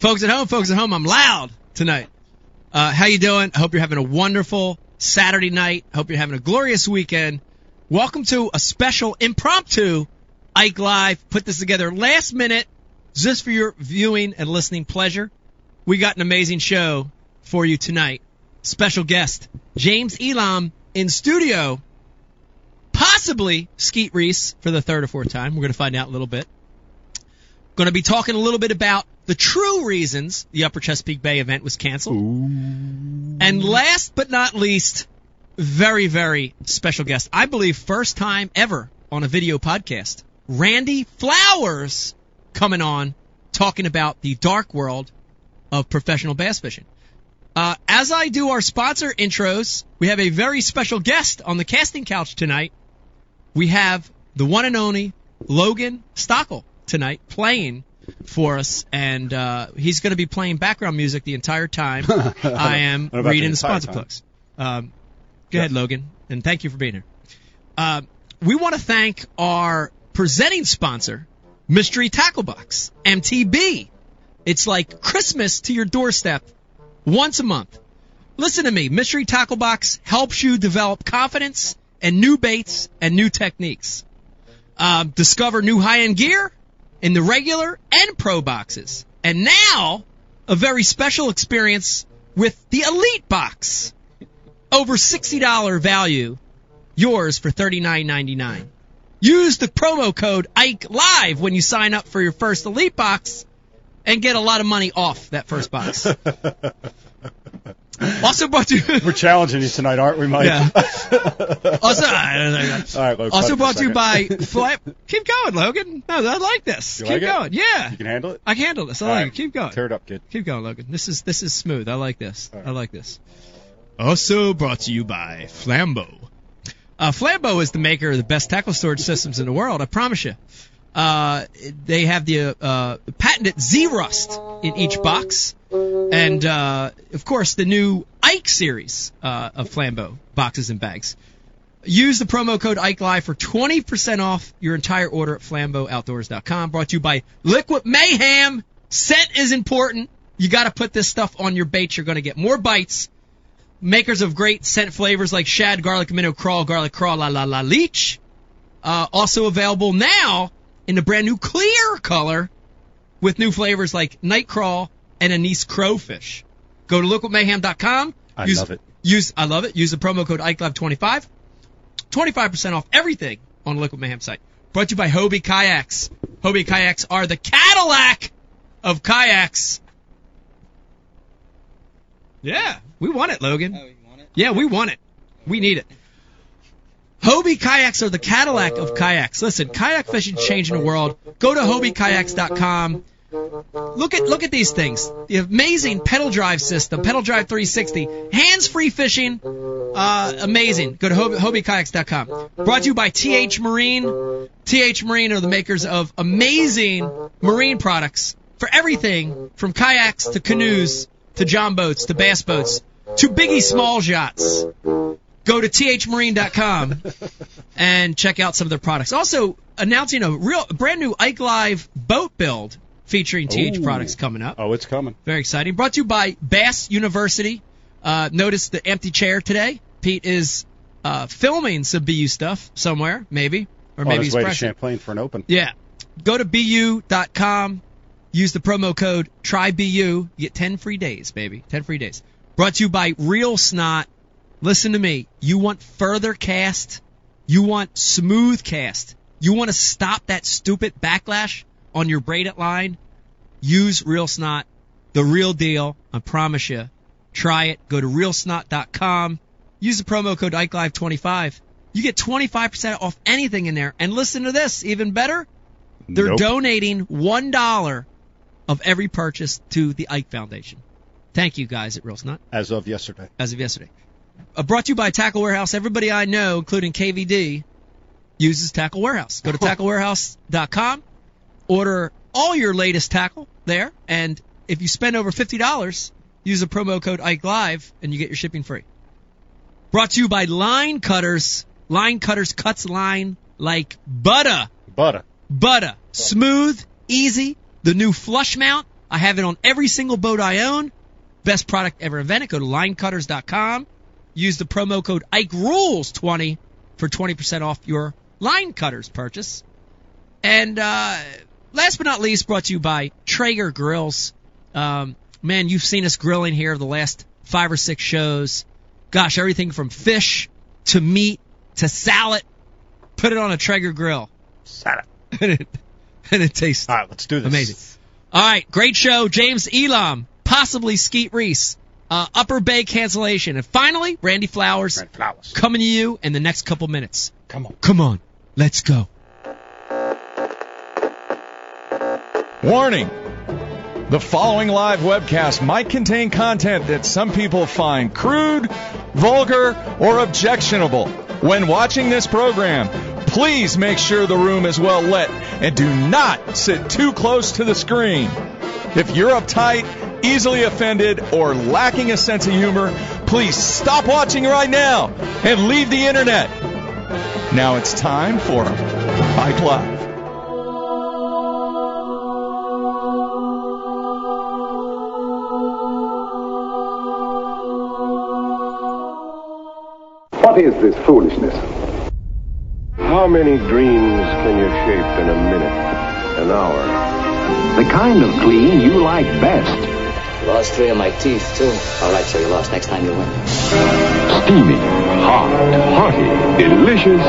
folks at home, folks at home, I'm loud tonight. Uh, how you doing? I hope you're having a wonderful Saturday night. Hope you're having a glorious weekend. Welcome to a special impromptu Ike Live. Put this together last minute, just for your viewing and listening pleasure. We got an amazing show for you tonight. Special guest, James Elam in studio. Possibly Skeet Reese for the third or fourth time. We're going to find out a little bit. Going to be talking a little bit about the true reasons the Upper Chesapeake Bay event was canceled. And last but not least, very, very special guest. I believe first time ever on a video podcast. Randy Flowers coming on talking about the dark world of professional bass fishing. Uh, as I do our sponsor intros, we have a very special guest on the casting couch tonight. We have the one and only Logan Stockel tonight playing for us, and uh, he's going to be playing background music the entire time I am reading the the, sponsor plugs. Um, go ahead, Logan, and thank you for being here. Uh, we want to thank our presenting sponsor, Mystery Tackle Box, MTB. It's like Christmas to your doorstep once a month. Listen to me. Mystery Tackle Box helps you develop confidence and new baits and new techniques. Um, discover new high-end gear in the regular and pro boxes. And now, a very special experience with the Elite Box. Over $60 value. Yours for $39.99. Use the promo code Ike Live when you sign up for your first Elite Box and get a lot of money off that first box. also brought to We're challenging you tonight, aren't we, Mike? Yeah. also, All right, Logan, also brought to you by second. Keep going, Logan. No, I like this. You Keep like it? Yeah, You can handle it. I can handle this. I All like right. it. Keep going. Tear it up, kid. Keep going, Logan. This is this is smooth. I like this. Right. I like this. Also brought to you by Flambeau. Uh, Flambeau is the maker of the best tackle storage systems in the world. I promise you. Uh, they have the uh, patented Zerust in each box, and uh, of course the new Ike series uh, of Flambeau boxes and bags. Use the promo code Ike Live for 20% off your entire order at FlambeauOutdoors.com. Brought to you by Liquid Mayhem. Scent is important. You got to put this stuff on your baits. You're going to get more bites. Makers of great scent flavors like shad, garlic, minnow, crawl, garlic crawl, la la la leech. Uh, also available now in the brand new clear color with new flavors like night crawl and anise crowfish. Go to liquidmayhem.com. I use, love it. Use I love it. Use the promo code IkeLive25. 25% off everything on the Liquid Mayhem site. Brought to you by Hobie Kayaks. Hobie Kayaks are the Cadillac of kayaks. Yeah, we won it, Logan. Oh, you want it? Yeah, we want it. We need it. Hobie kayaks are the Cadillac of kayaks. Listen, kayak fishing changing the world. Go to HobieKayaks.com. Look at look at these things. The amazing pedal drive system, pedal drive 360, hands-free fishing, uh, amazing. Go to Hobie, HobieKayaks.com. Brought to you by TH Marine. TH Marine are the makers of amazing marine products for everything from kayaks to canoes to john boats to bass boats to biggie small yachts. Go to thmarine.com and check out some of their products. Also announcing a real brand new Ike Live boat build featuring TH Ooh. products coming up. Oh, it's coming. Very exciting. Brought to you by Bass University. Uh, notice the empty chair today. Pete is uh, filming some BU stuff somewhere, maybe, or maybe his he's way to. Champlain for an open. Yeah. Go to bu.com. Use the promo code TRYBU. You get 10 free days, baby. 10 free days. Brought to you by Real Snot. Listen to me. You want further cast? You want smooth cast? You want to stop that stupid backlash on your braided line? Use Real Snot. The real deal. I promise you. Try it. Go to realsnot.com. Use the promo code IkeLive25. You get 25% off anything in there. And listen to this, even better. They're Nope. donating one dollar of every purchase to the Ike Foundation. Thank you guys at Real Snot As of yesterday. as of yesterday. Uh, brought to you by Tackle Warehouse. Everybody I know, including KVD, uses Tackle Warehouse. Go to tacklewarehouse.com, order all your latest tackle there, and if you spend over $50, use the promo code Ike Live and you get your shipping free. Brought to you by Line Cutters. Line Cutters cuts line like butter. Butter. Butter. Smooth, easy. The new flush mount I have it on every single boat I own. Best product ever invented. Go to linecutters.com. Use the promo code Ike Rules 20 for 20% off your line cutters purchase. And uh, last but not least, brought to you by Traeger Grills. Um, man, you've seen us grilling here the last five or six shows. Gosh, everything from fish to meat to salad. Put it on a Traeger grill. Salad. and, it, and it tastes All right, let's do this. amazing. All right, great show. James Elam, possibly Skeet Reese, uh, Upper Bay cancellation. And finally, Randy Flowers Red flowers. coming to you in the next couple minutes. Come on. Come on, let's go. Warning! The following live webcast might contain content that some people find crude, vulgar, or objectionable. When watching this program, please make sure the room is well lit and do not sit too close to the screen. If you're uptight, easily offended, or lacking a sense of humor, please stop watching right now and leave the internet. Now it's time for Mike Live. What is this foolishness? How many dreams can you shape in a minute, an hour? The kind of clean you like best. Lost three of my teeth, too. All right, so you lost. Next time you win. Steamy, hot, hearty, delicious,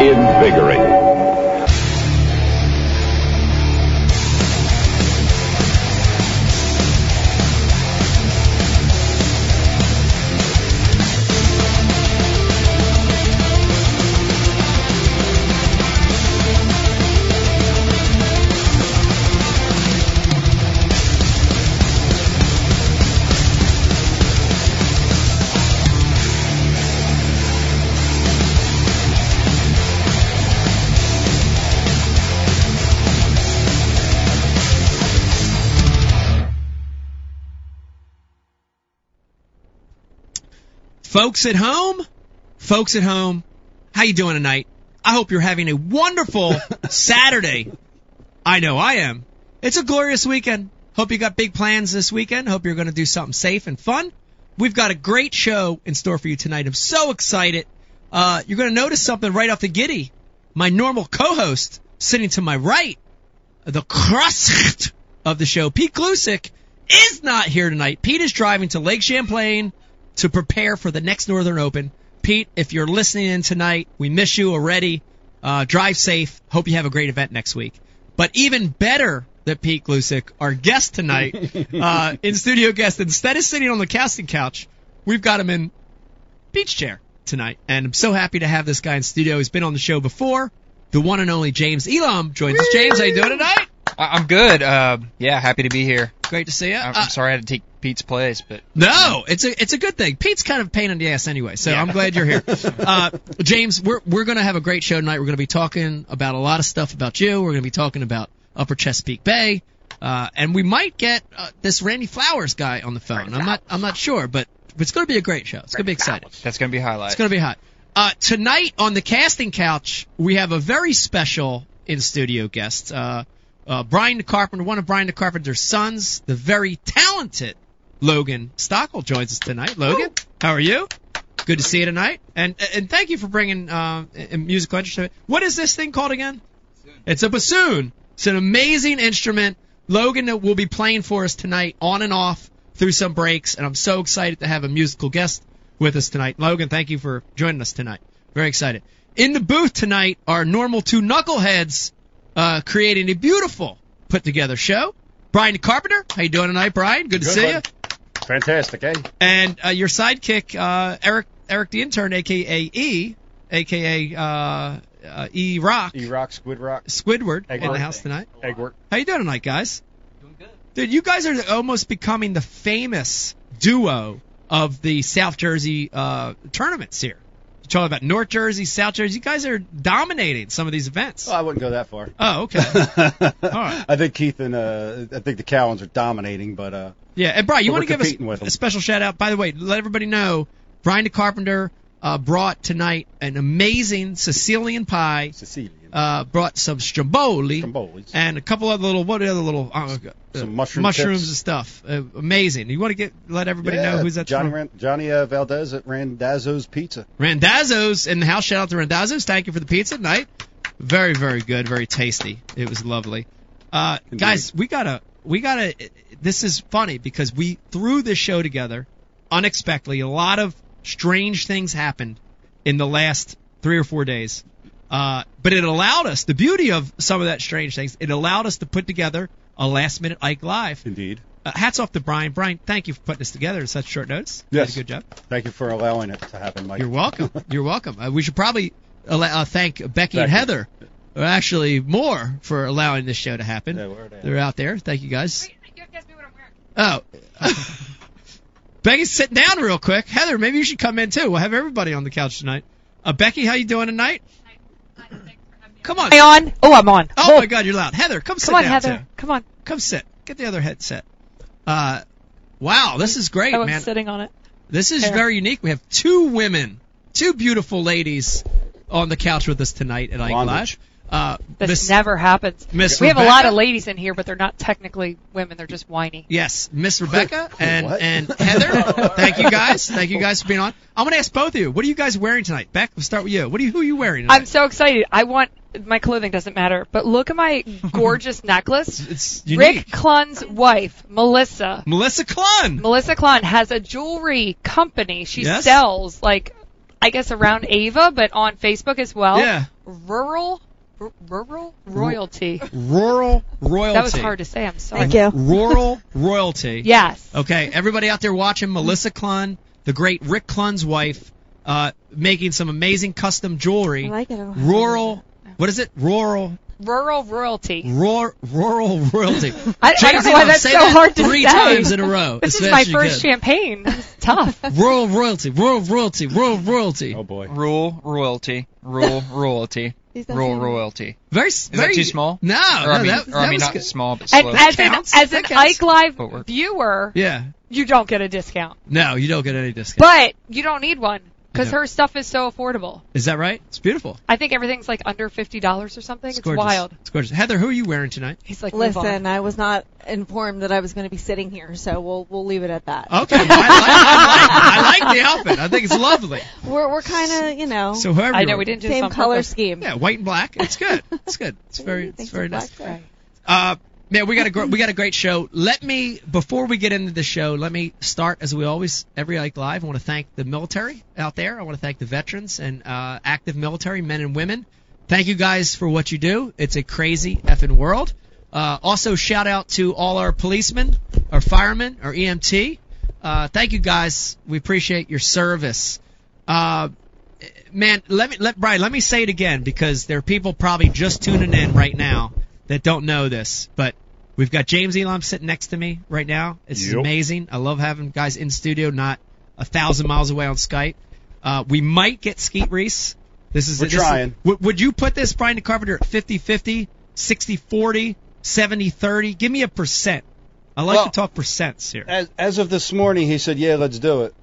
invigorating. Folks at home, folks at home, how you doing tonight? I hope you're having a wonderful Saturday. I know I am. It's a glorious weekend. Hope you got big plans this weekend. Hope you're going to do something safe and fun. We've got a great show in store for you tonight. I'm so excited. Uh, you're going to notice something right off the giddy. My normal co-host sitting to my right, the crust of the show, Pete Gluszek, is not here tonight. Pete is driving to Lake Champlain to prepare for the next Northern Open. Pete, if you're listening in tonight, we miss you already. Uh, drive safe. Hope you have a great event next week. But even better that Pete Gluszek, our guest tonight, uh, in studio guest, instead of sitting on the casting couch, we've got him in beach chair tonight. And I'm so happy to have this guy in studio. He's been on the show before. The one and only James Elam joins us. James, how you doing tonight? I- I'm good. Uh, yeah, happy to be here. Great to see you. I'm, Uh, I'm sorry I had to take Pete's place, but No, it's a it's a good thing. Pete's kind of a pain in the ass anyway, so I'm glad you're here. Uh, James, we're we're gonna have a great show tonight. We're gonna be talking about a lot of stuff about you. We're gonna be talking about Upper Chesapeake Bay, uh, and we might get uh, this Randy Flowers guy on the phone. I'm not I'm not sure, but it's gonna be a great show. It's gonna be exciting. that's going to be highlight. It's gonna be hot. Uh, tonight on the casting couch, we have a very special in studio guest. Uh, uh, Brian Carpenter, one of Brian Carpenter's sons, the very talented Logan Stockel joins us tonight. Logan, how are you? Good to see you tonight, and and thank you for bringing uh, a musical instrument. What is this thing called again? It's a bassoon. It's an amazing instrument. Logan will be playing for us tonight, on and off through some breaks, and I'm so excited to have a musical guest with us tonight. Logan, thank you for joining us tonight. Very excited. In the booth tonight are normal two knuckleheads uh, creating a beautiful put together show. Brian the Carpenter, how you doing tonight, Brian? Good to Good, see you. bud. Fantastic, eh? And uh, your sidekick, uh, Eric Eric the intern, aka E, aka uh, uh, E Rock, E Rock, Squid Rock, Squidward, in the Eggwork. house tonight. Eggwork. How you doing tonight, guys? Doing good. Dude, you guys are almost becoming the famous duo of the South Jersey uh, tournaments here. You talk about North Jersey, South Jersey. You guys are dominating some of these events. Well, I wouldn't go that far. Oh, okay. right. I think Keith and uh, I think the Cowans are dominating, but uh, Yeah, and Brian, you want to give us a special shout out? By the way, let everybody know Brian the Carpenter uh, brought tonight an amazing Sicilian pie Sicilian. Uh, brought some stromboli and a couple other little what are the other little uh, uh, Some mushroom mushrooms tips. and stuff. Uh, amazing. You want to get let everybody yeah, know who's that Johnny? Ran- Johnny uh, Valdez at Randazzo's Pizza. Randazzo's in the house. Shout out to Randazzo's. Thank you for the pizza tonight. Very, very good. Very tasty. It was lovely. Uh, Indeed. guys, we gotta, we gotta. This is funny because we threw this show together unexpectedly. A lot of strange things happened in the last three or four days. Uh, but it allowed us, the beauty of some of that strange things, it allowed us to put together a last minute Ike Live. Indeed. Uh, hats off to Brian. Brian, thank you for putting this together in such short notice. You Yes. did a good job. Thank you for allowing it to happen, Mike. You're welcome. You're welcome. Uh, we should probably allow, uh, thank Becky, and Becky. Heather, or actually more, for allowing this show to happen. Yeah, where are they? They're out there. Thank you guys. You have to ask me what I'm wearing. Oh. Becky's sitting down real quick. Heather, maybe you should come in too. We'll have everybody on the couch tonight. Uh, Becky, how you doing tonight? Come on. Am I on? Oh, I'm on. Oh my God, you're loud. Heather, come sit down. Come on, down Heather. too. Come on. Come sit. Get the other headset. Uh, wow, this is great, I was man. sitting on it. This is There. very unique. We have two women, two beautiful ladies on the couch with us tonight at Ike Live. Bondage. Uh, This Miss- never happens. Miss we have a lot of ladies in here, but they're not technically women. They're just whiny. Yes, Miss Rebecca and and Heather. Thank you guys. Thank you guys for being on. I'm gonna ask both of you. What are you guys wearing tonight? Beck, we'll start with you. What are you? Who are you wearing? Tonight? I'm so excited. I want my clothing doesn't matter, but look at my gorgeous necklace. It's unique. Rick Clunn's wife, Melissa. Melissa Clunn. Melissa Clunn has a jewelry company. She Yes? sells like I guess around Ava, but on Facebook as well. Yeah. Rural r- rural royalty. Rural royalty. That was hard to say. I'm sorry. Thank you. Rural royalty. Yes. Okay, everybody out there watching, Melissa Clunn, the great Rick Clunn's wife, uh, making some amazing custom jewelry. I like it. I Rural. What is it? Rural. Rural royalty. Rural, rural royalty. I, I don't know why that's say so that hard to three say. times in a row. This is my first can. champagne. It's tough. Rural royalty, rural royalty, rural royalty. Oh boy. Rule royalty. Rural royalty. These don't royalty. Very, Is very that too small? No, Or no, I mean, that, or that I mean was not good. small, but And slow. as an, counts. as That an. Ike Live Footwork. viewer, Yeah. you don't get a discount. No, you don't get any discount. But you don't need one because Yeah. her stuff is so affordable. Is that right? It's beautiful. I think everything's like under fifty dollars or something. It's, gorgeous. wild. It's gorgeous. Heather, who are you wearing tonight? He's like, move on. Listen, I was not informed that I was going to be sitting here, so we'll we'll leave it at that. Okay, I like, I like, I like the outfit. I think it's lovely. We're we're kind of you know So whoever I you know are- we didn't do this same on color purpose. scheme. Yeah, white and black. It's good. It's good. It's very, it's Thanks very nice. black guy. Uh, man, we got a gr- we got a great show. Let me before we get into the show, let me start as we always every Ike Live. I want to thank the military out there. I want to thank the veterans and uh, active military men and women. Thank you guys for what you do. It's a crazy effing world. Uh, also, shout out to all our policemen, our firemen, our EMT. Uh, thank you guys. We appreciate your service. Uh, man, let me let Brian. Let me say it again because there are people probably just tuning in right now that don't know this. But we've got James Elam sitting next to me right now. It's Yep. amazing. I love having guys in studio, not a thousand miles away on Skype. Uh, we might get Skeet Reese. This is We're this is- trying. would, would you put this Brian Carpenter at 50-50, 60-40, 70-30? Give me a percent. I like Well- to talk percents here. As, as of this morning, he said, "Yeah, let's do it."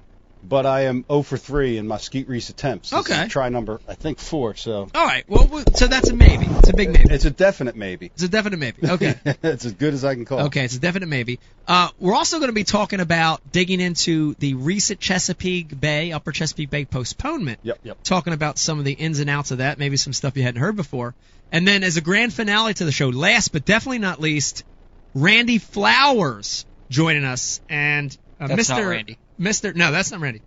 But I am 0 for 3 in my Skeet Reese attempts. This Okay. Is try number, I think four. So All right. Well, so that's a maybe. It's a big maybe. it's a definite maybe. It's a definite maybe. Okay. it's as good as I can call. Okay, it's a definite maybe. Uh, we're also going to be talking about digging into the recent Chesapeake Bay, Upper Chesapeake Bay postponement. Yep. Yep. Talking about some of the ins and outs of that, maybe some stuff you hadn't heard before. And then as a grand finale to the show, last but definitely not least, Randy Flowers joining us. And uh, That's Mr. not Randy. Mr. No, that's not Randy.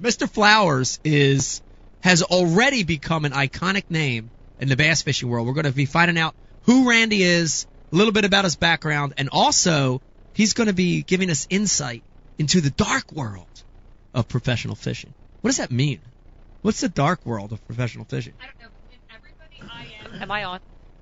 Mr. Flowers is has already become an iconic name in the bass fishing world. We're going to be finding out who Randy is, a little bit about his background, and also he's going to be giving us insight into the dark world of professional fishing. What does that mean? What's the dark world of professional fishing? I don't know. Everybody IM? Am I on?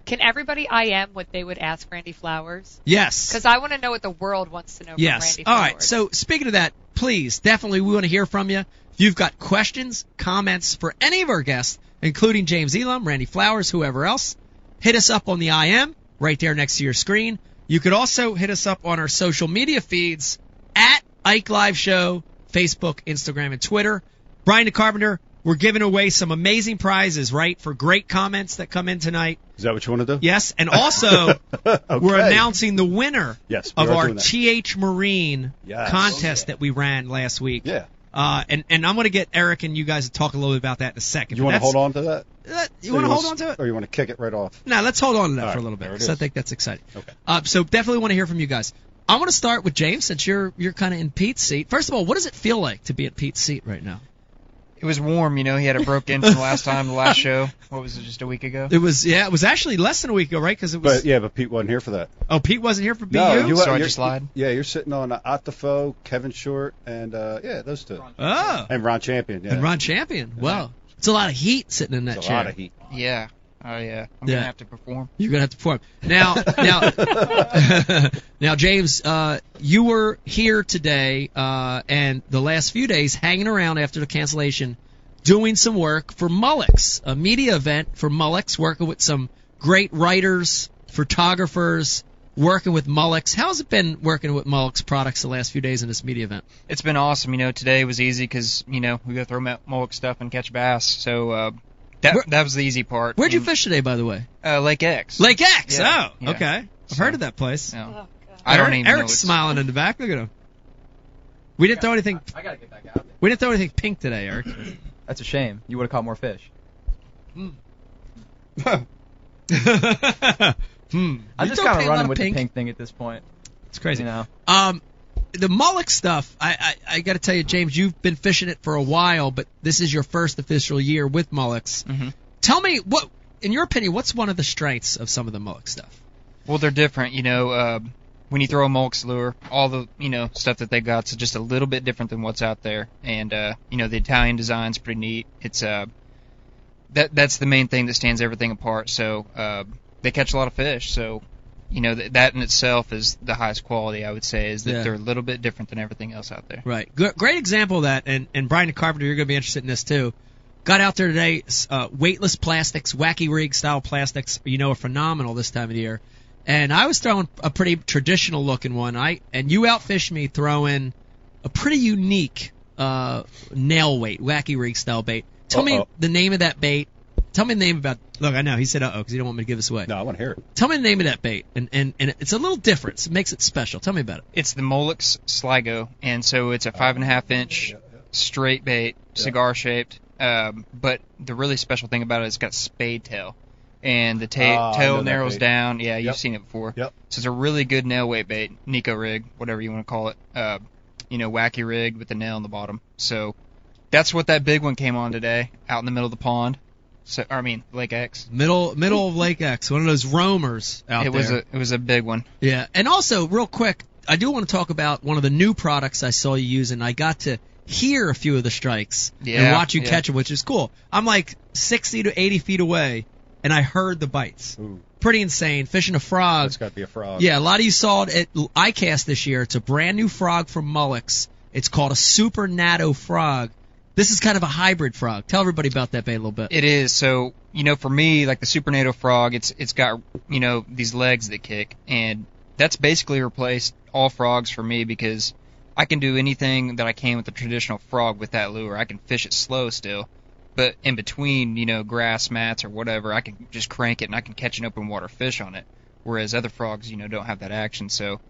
Can everybody IM what they would ask Randy Flowers? Yes. Because I want to know what the world wants to know Yes. from Randy All Flowers. right. So speaking of that, please, definitely we want to hear from you. If you've got questions, comments for any of our guests, including James Elam, Randy Flowers, whoever else, hit us up on the IM right there next to your screen. You could also hit us up on our social media feeds at Ike Live Show, Facebook, Instagram, and Twitter. Brian the Carpenter, We're giving away some amazing prizes, right, for great comments that come in tonight. Is that what you want to do? Yes, and also Okay. we're announcing the winner Yes, of our. TH Marine Yes. contest that we ran last week. Yeah. Uh, and and I'm going to get Eric and you guys to talk a little bit about that in a second. You want to hold on to that? Uh, you Or want to hold on to it? Or you want to kick it right off? No, let's hold on to that All for a little bit because I think that's exciting. Okay. Uh, so definitely want to hear from you guys. I want to start with James since you're you're kind of in Pete's seat. First of all, what does it feel like to be at Pete's seat right now? It was warm, you know. He had it broke in from the last time, the last show. What was it, just a week ago? It was yeah, it was actually less than a week ago, right? Because it was But yeah, but Pete wasn't here for that. oh Pete wasn't here for BU. No, you So I you're- just lied? Yeah, you're sitting on uh, Ott DeFoe, Kevin Short, and uh, yeah, those two, oh, and Ron Champion. Yeah, and Ron Champion. Wow, it's a lot of heat sitting in that It's a chair. lot of heat. Yeah. Oh yeah. I'm Yeah. gonna have to perform. You're gonna have to perform now. Now, now, James, uh, you were here today uh, and the last few days hanging around after the cancellation, doing some work for Molix, a media event for Molix, working with some great writers, photographers, working with Molix. How's it been working with Molix products the last few days in this media event? It's been awesome. You know, today was easy because you know we go throw Molix stuff and catch bass. So uh, that Where- that was the easy part. Where'd you fish today, by the way? Uh, Lake X. Lake X. Yeah, oh, yeah. okay. I've So- heard of that place. Yeah. Oh, God. I don't Eric- even know. Eric's It's- smiling in the back. Look at him. We didn't throw anything. I gotta get back out there. We didn't throw anything pink today, Eric. That's a shame. You would have caught more fish. hmm. I'm You just kind of running with pink. the pink thing at this point. It's crazy. You know. Um, the Molix stuff. I I, I got to tell you, James, you've been fishing it for a while, but this is your first official year with Molix. Mhm. Tell me what, in your opinion, what's one of the strengths of some of the Molix stuff? Well, they're different. You know, uh, when you throw a Molix lure, all the you know stuff that they got's just a little bit different than what's out there. And uh, you know, the Italian design's pretty neat. It's uh, that that's the main thing that stands everything apart. So uh, they catch a lot of fish. So you know, th- that in itself is the highest quality. I would say is that Yeah. they're a little bit different than everything else out there. Right. G- great example of that, and and Brian Carpenter, you're going to be interested in this too. Got out there today, uh, weightless plastics, wacky rig style plastics, you know, are phenomenal this time of the year. And I was throwing a pretty traditional looking one. I and you outfished me throwing a pretty unique uh, nail weight, wacky rig style bait. Tell me Uh-oh. the name of that bait. Tell me the name about. Look, I know he said uh oh because he don't want me to give this away. No, I want to hear it. Tell me the name of that bait, and and and it's a little different. It makes it special. Tell me about it. It's the Molix Sligo, and so it's a five and a half inch straight bait, cigar shaped. Um, but the really special thing about it is it's got spade tail, and the ta- Ah, I know tail that narrows bait. down. Yeah, you've seen it before. Yep. So it's a really good nail weight bait, Neko rig, whatever you want to call it. Uh, you know, wacky rig with the nail in the bottom. So that's what that big one came on today, out in the middle of the pond. So or, I mean Lake X. Middle middle of Lake X, one of those roamers out there. it there. was a it was a big one. Yeah, and also real quick, I do want to talk about one of the new products I saw you using. I got to hear a few of the strikes and watch you yeah. catch them, which is cool. I'm like 60 to 80 feet away, and I heard the bites. Ooh, Pretty insane. Fishing a frog. It's got to be a frog. Yeah, a lot of you saw it at ICAST this year. It's a brand new frog from Molix. It's called a Supernato frog. This is kind of a hybrid frog. Tell everybody about that bait a little bit. It is. So, you know, for me, like the Supernato frog, it's it's got, you know, these legs that kick and that's basically replaced all frogs for me because I can do anything that I can with a traditional frog with that lure. I can fish it slow still. But in between, you know, grass mats or whatever, I can just crank it and I can catch an open water fish on it. Whereas other frogs, you know, don't have that action. So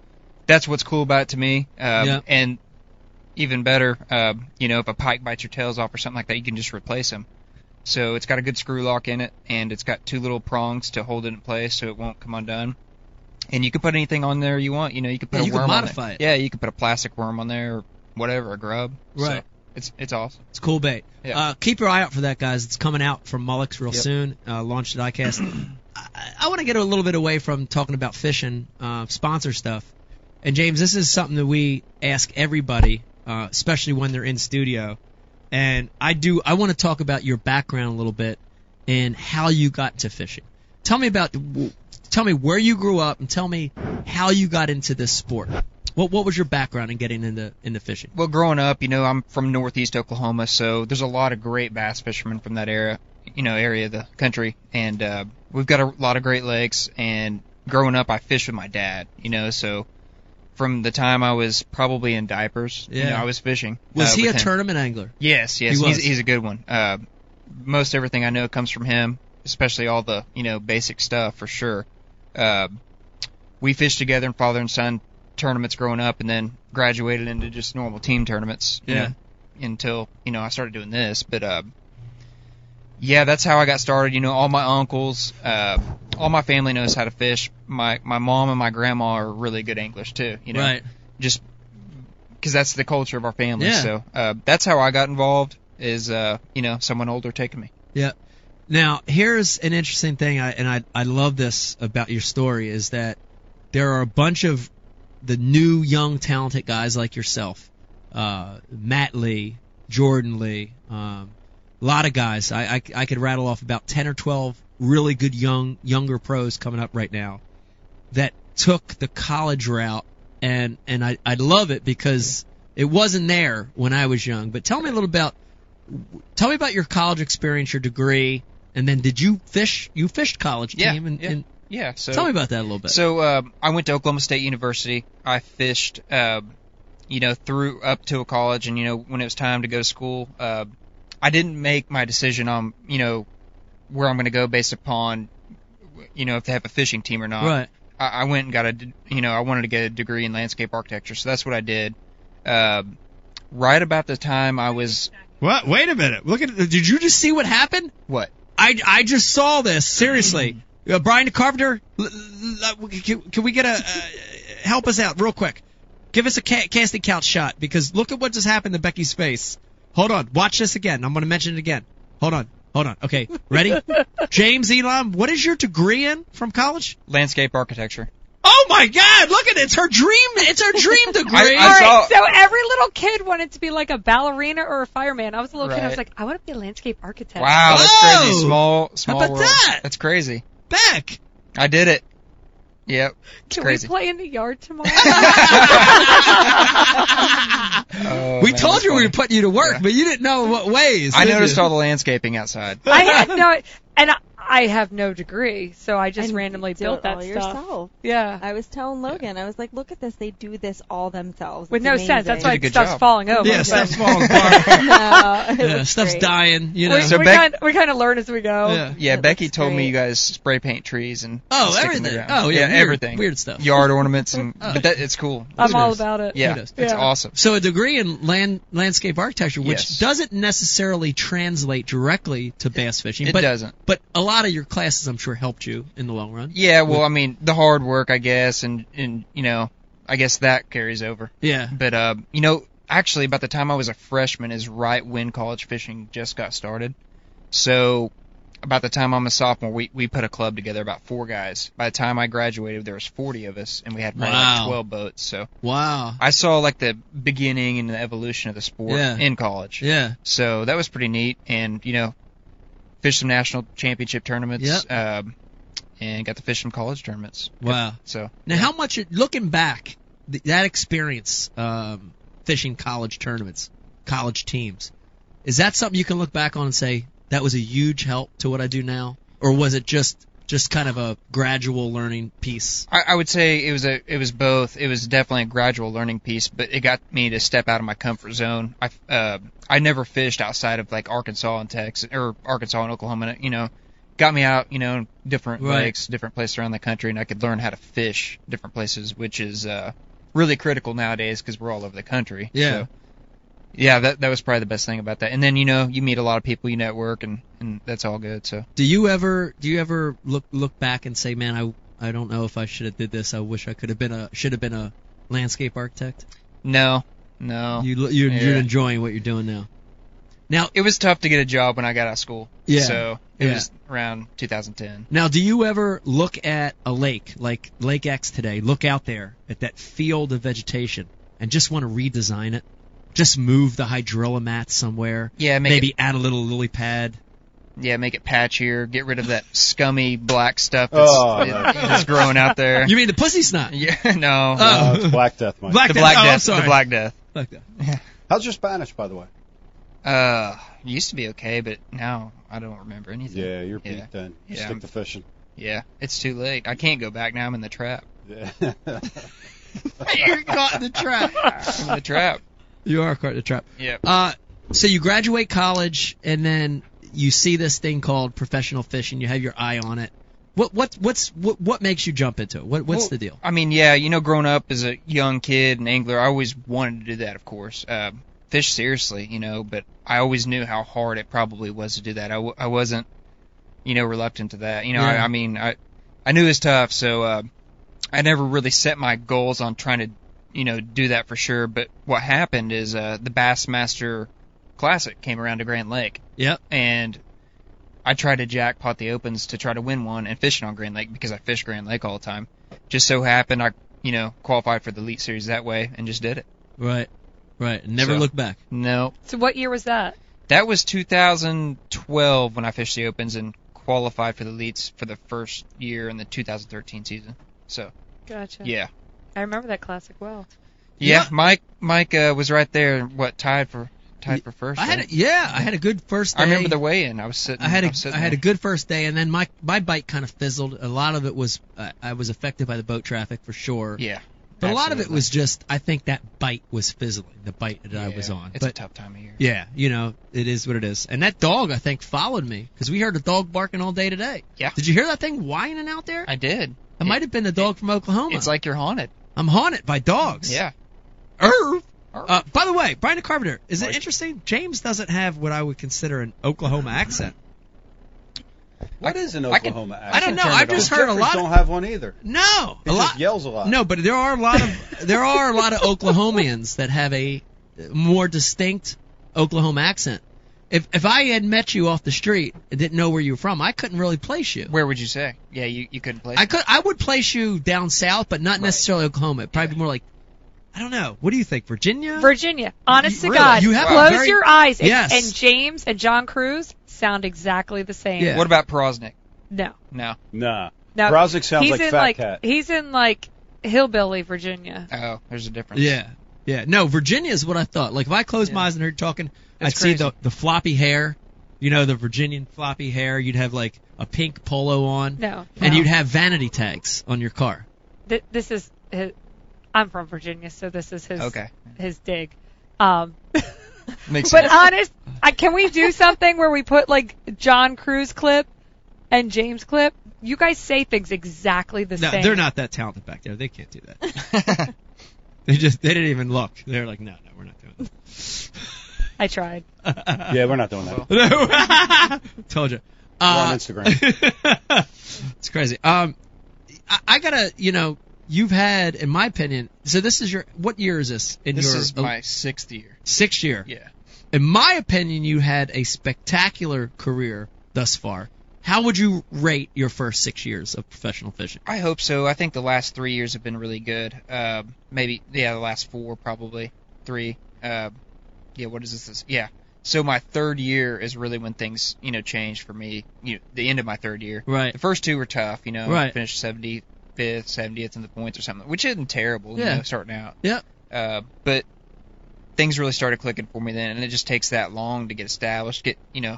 that's what's cool about it to me. Um, Yeah. And even better, uh, you know, if a pike bites your tails off or something like that, you can just replace them. So it's got a good screw lock in it, and it's got two little prongs to hold it in place so it won't come undone. And you can put anything on there you want. You know, you can put Yeah, a you can worm modify on it. there. Yeah, you can put a plastic worm on there or whatever, a grub. So Right. it's it's awesome. It's cool bait. Yeah. Uh, keep your eye out for that, guys. It's coming out from Molix real Yep. soon. Uh, launched at ICAST. I, I want to get a little bit away from talking about fishing, uh, sponsor stuff. And James, this is something that we ask everybody, uh, especially when they're in studio. And I do. I want to talk about your background a little bit and how you got to fishing. Tell me about. Tell me where you grew up and tell me how you got into this sport. What What was your background in getting into into fishing? Well, growing up, you know, I'm from northeast Oklahoma, so there's a lot of great bass fishermen from that area, you know, area of the country, and uh, we've got a lot of great lakes. And growing up, I fished with my dad, you know, so from the time I was probably in diapers. You Yeah. know, I was fishing. Was uh, he a him. tournament angler? Yes, yes, He he's was. he's a good one. Uh, most everything I know comes from him, especially all the you know basic stuff for sure. Uh, we fished together in father and son tournaments growing up, and then graduated into just normal team tournaments. You Yeah. know, until you know I started doing this, but uh, yeah, that's how I got started. You know, all my uncles, uh, all my family knows how to fish. My my mom and my grandma are really good anglers too. You know, Right. just because that's the culture of our family. Yeah. So uh, that's how I got involved. Is uh, you know someone older taking me. Yeah. Now, here's an interesting thing, I, and I I love this about your story is that there are a bunch of the new, young, talented guys like yourself, uh, Matt Lee, Jordan Lee, um, a lot of guys. I, I I could rattle off about ten or twelve really good young younger pros coming up right now that took the college route, and and I I love it because it wasn't there when I was young. But tell me a little about tell me about your college experience, your degree, and then did you fish? You fished college Yeah, team, and, yeah. and Yeah. So tell me about that a little bit. So uh, I went to Oklahoma State University. I fished, uh, you know, through up to a college, and you know, when it was time to go to school, uh, I didn't make my decision on, you know, where I'm going to go based upon, you know, if they have a fishing team or not. right. I, I went and got a, d- you know, I wanted to get a degree in landscape architecture, so that's what I did. Uh, right about the time I was What? Wait a minute. Look at. Did you just see what happened? what? I, I just saw this. Seriously, uh, Brian Carpenter, l- l- l- can, can we get a uh, help us out real quick? Give us a ca- casting couch shot because look at what just happened to Becky's face. Hold on, watch this again. I'm going to mention it again. Hold on, hold on. Okay, ready? James Elam, what is your degree in from college? Landscape architecture. Oh my God! Look at it. It's her dream. It's her dream degree. I All right, saw- so every little kid wanted to be like a ballerina or a fireman. I was a little kid. I was like, I want to be a landscape architect. Wow, that's Whoa! crazy. Oh! Small, small about world. that? That's crazy. Beck. I did it. Yep. It's Can crazy. we play in the yard tomorrow? Oh, we man, told that's you we funny. were putting you to work, Yeah. but you didn't know what ways. I noticed you? all the landscaping outside. I had no, and I, I have no degree, so I just And randomly do built it that all stuff. yourself. Yeah. I was telling Logan, I was like, look at this. They do this all themselves. With It's no sense. That's why Did a good stuff's job. falling over. Yeah, stuff's falling apart. no, yeah, stuff's great. dying. You know. we, So we, Beck- kind, we kind of learn as we go. yeah. Yeah, That Becky looks told me you guys spray paint trees and Oh, stick 'em in the everything. ground. Oh, yeah, weird- everything. weird stuff. Yard ornaments and Oh. but that it's cool. I'm all about it. Yeah, it's awesome. So a degree in land landscape architecture, which doesn't necessarily translate directly to bass fishing, It but doesn't. but a lot of your classes, I'm sure, helped you in the long run. Yeah, well, I mean, the hard work, I guess, and and you know, I guess that carries over. Yeah. But uh, you know, actually, about the time I was a freshman is right when college fishing just got started. So, about the time I'm a sophomore, we we put a club together, about four guys. By the time I graduated, there was 40 of us, and we had probably Wow. like 12 boats. So Wow. I saw like the beginning and the evolution of the sport Yeah. in college. Yeah. So that was pretty neat, and you know, fished some national championship tournaments. Yep. Um, and got to fish some college tournaments. Wow. So Now, how much looking back, th- that experience, um, fishing college tournaments, college teams, is that something you can look back on and say that was a huge help to what I do now, or was it just just kind of a gradual learning piece? I, I would say it was a it was both. It was definitely a gradual learning piece, but it got me to step out of my comfort zone. I uh, I never fished outside of like Arkansas and Texas or Arkansas and Oklahoma. You know, got me out. You know, different Right. lakes, different places around the country, and I could learn how to fish different places, which is uh, really critical nowadays because we're all over the country. Yeah. So, yeah, that that was probably the best thing about that. And then you know you meet a lot of people, you network, and and that's all good. So Do you ever do you ever look look back and say, man, I I don't know if I should have did this. I wish I could have been a should have been a landscape architect. no, no. You you're, you're enjoying what you're doing now. Now it was tough to get a job when I got out of school. Yeah. So it Yeah. was around 2010. Now, do you ever look at a lake like Lake X today? Look out there at that field of vegetation and just want to redesign it. Just move the hydromat somewhere. Yeah, make maybe it, add a little lily pad. yeah, make it patchier. Get rid of that scummy black stuff that's, Oh, that- no. that's growing out there. You mean the pussy snot? yeah, no. Oh. Uh, it's Black Death, Mike. Black the Death. Black Oh, I'm Death. sorry. The Black Death. Like that. How's your Spanish, by the way? Uh, used to be okay, but now I don't remember anything. Yeah, you're Yeah. beat then. Yeah, Stick I'm- to fishing. Yeah, it's too late. I can't go back now. I'm in the trap. Yeah. You're caught in the trap. I'm in the trap. You are caught in the trap. Yep. Uh, so you graduate college, and then you see this thing called professional fishing. You have your eye on it. What what what's what what makes you jump into it? What what's Well, the deal? I mean, yeah, you know, growing up as a young kid and angler, I always wanted to do that, of course. Uh, fish seriously, you know, but I always knew how hard it probably was to do that. I, w- I wasn't, you know, reluctant to that. You know, Yeah. I, I mean, I I knew it was tough, so uh, I never really set my goals on trying to, you know, do that for sure. But what happened is uh, the Bassmaster Classic came around to Grand Lake, Yep. and I tried to jackpot the opens to try to win one and fishing on Grand Lake because I fish Grand Lake all the time. Just so happened I, you know, qualified for the Elite Series that way and just did it. Right. Right. Never So- look back. No, So what year was that? that was 2012 when I fished the opens and qualified for the Elites for the first year in the 2013 season. So Gotcha. yeah, I remember that classic well. yeah. Yeah. Mike Mike uh, was right there. What tied for tied for first? I had a, yeah, I had a good first day. I remember the weigh-in. I was sitting. I had a was sitting had a good first day, and then my my bite kind of fizzled. A lot of it was uh, I was affected by the boat traffic for sure. yeah. But a lot of it was just I think that bite was fizzling. The bite that I was Yeah, on. It's a tough time of year. yeah, you know it is what it is. And that dog I think followed me because we heard a dog barking all day today. Yeah. Did you hear that thing whining out there? I did. It might have been the dog from Oklahoma. It's like you're haunted. I'm haunted by dogs. Yeah. Irv. Irv. Uh, by the way, Brian Carpenter, is it interesting? James doesn't have what I would consider an Oklahoma accent. What is an I can- Oklahoma I don't know. I've just Because heard a lot. lot. don't have one either. no, He a just lot. yells a lot. No, but there are a lot of there are a lot of Oklahomians that have a more distinct Oklahoma accent. If if I had met you off the street and didn't know where you were from, I couldn't really place you. Where would you say? Yeah, you you couldn't place. I could I would place you down south, but not necessarily Oklahoma. It'd probably be more like I don't know. What do you think, Virginia? Virginia. Honest to Really? God. You have a Close very- your eyes. And, Yes. and James and John Crews sound exactly the same. Yeah. What about Prosnick? No. No. Nah. No. Brozick sounds he's like in Fat like Cat. he's in like hillbilly Virginia. Oh, there's a difference. Yeah. Yeah. No, Virginia is what I thought. Like if I closed my eyes and heard you talking, That's I'd see the the floppy hair. You know, the Virginian floppy hair. You'd have like a pink polo on. No. And no. you'd have vanity tags on your car. Th- this is his, I'm from Virginia, so this is his Okay. his dig. Um, Makes but sense. honest, I, can we do something where we put like John Crews clip and James clip? You guys say things exactly the No, same. No, they're not that talented back there. They can't do that. they just they didn't even look. They're like, no, no, we're not doing that. I tried. Yeah, we're not doing that. No. Told you. We're on Uh, Instagram. it's crazy. Um, I, I gotta, you know, you've had, in my opinion, so this is your, what year is this? In This your is my sixth year. sixth year. Yeah. In my opinion, you had a spectacular career thus far. How would you rate your first six years of professional fishing? I hope so. I think the last three years have been really good. Uh, maybe yeah, the last four probably three. Uh, yeah, what is this? this? Yeah. So my third year is really when things you know changed for me. You know, the end of my third year. Right. The first two were tough. You know, Right. finished 75th, 70th in the points or something, which isn't terrible. You Yeah. know, starting out. Yeah. Uh, but things really started clicking for me then, and it just takes that long to get established. Get you know,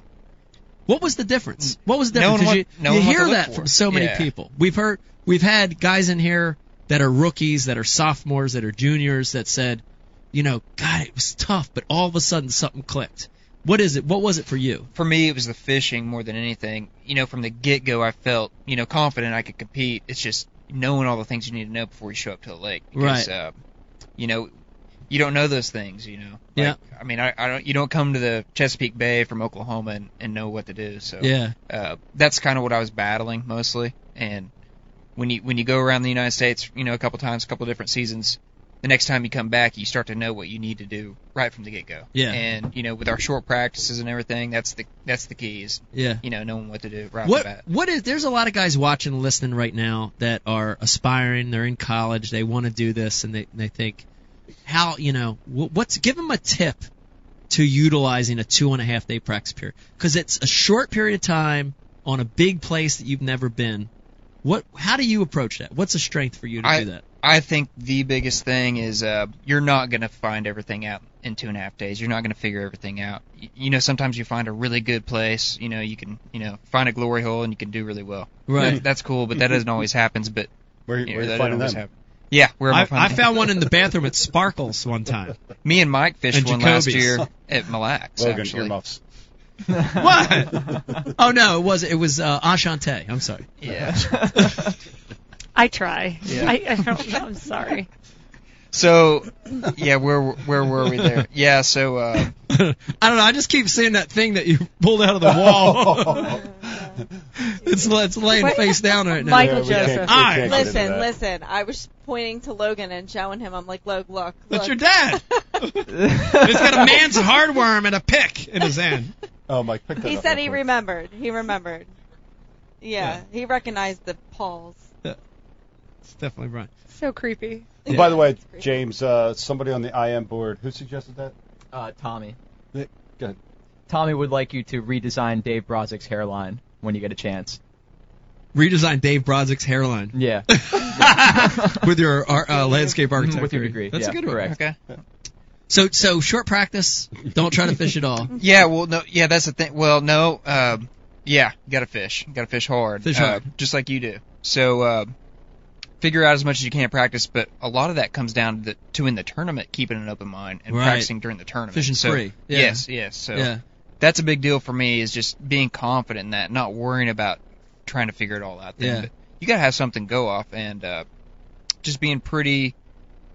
What was the difference? What was the difference? What- you knowing you hear that for. from so many Yeah. people. We've heard, we've had guys in here that are rookies, that are sophomores, that are juniors that said, you know, God, it was tough, but all of a sudden something clicked. What is it? What was it for you? for me it was the fishing more than anything. You know, from the get go I felt, you know, confident I could compete. It's just knowing all the things you need to know before you show up to the lake. Because, Right. Uh, you know, you don't know those things, you know. Yeah. I mean, I, I don't. You don't come to the Chesapeake Bay from Oklahoma and, and know what to do. So Yeah. uh, that's kind of what I was battling mostly. And when you when you go around the United States, you know, a couple times, a couple different seasons, the next time you come back, you start to know what you need to do right from the get go. Yeah. And you know, with our short practices and everything, that's the that's the key is Yeah. you know knowing what to do right off the What bat. what is there's a lot of guys watching and listening right now that are aspiring, they're in college, they want to do this and they they think how, you know, wh- what's give them a tip to utilizing a two and a half day practice period because it's a short period of time on a big place that you've never been. What how do you approach that? What's a strength for you to I- do that? I think the biggest thing is uh, you're not going to find everything out in two and a half days. You're not going to figure everything out. Y- You know, sometimes you find a really good place. You know, you can you know find a glory hole and you can do really well. Right. That- that's cool, but that doesn't always happens. But Where, you know, where you that finding always them? happen. Yeah, we're I, I found one in the bathroom at Sparkles one time. Me and Mike fished And one last year at Mille Lacs. Logan, actually. earmuffs. What? oh no, it was it was uh, Enchanté. I'm sorry. Yeah. I try. Yeah. I, I don't know. I'm sorry. So, yeah, where where were we there? Yeah, so uh, I don't know. I just keep seeing that thing that you pulled out of the wall. it's it's laying Wait. face down right now. Michael Yeah, we Joseph. we can't get into Listen, listen. I was pointing to Logan and showing him. I'm like, look, look, That's your dad. He's got a man's hardworm and a pick in his hand. Oh, Mike, pick that He up said he quick. remembered. He remembered. Yeah, he recognized the paws. It's definitely right. So creepy. Yeah. By the way, James, uh, somebody on the IM board, who suggested that? Uh, Tommy. Go ahead. Tommy would like you to redesign Dave Brodzik hairline when you get a chance. Redesign Dave Brodzik hairline Yeah. with your ar- uh, landscape architecture. With your degree. That's yeah, a good one. correct. okay. So so short practice. Don't try to fish at all. Yeah, well, no, yeah, that's the thing. Well, no, um, yeah, you gotta fish. You gotta fish hard. Fish uh, hard. just like you do. So, uh, figure out as much as you can at practice, but a lot of that comes down to, to in the tournament keeping an open mind and Right. practicing during the tournament. Fishing so, free. Yeah. Yes, yes. So Yeah. that's a big deal for me is just being confident in that, not worrying about trying to figure it all out. Then. Yeah. But you gotta have something go off and uh, just being pretty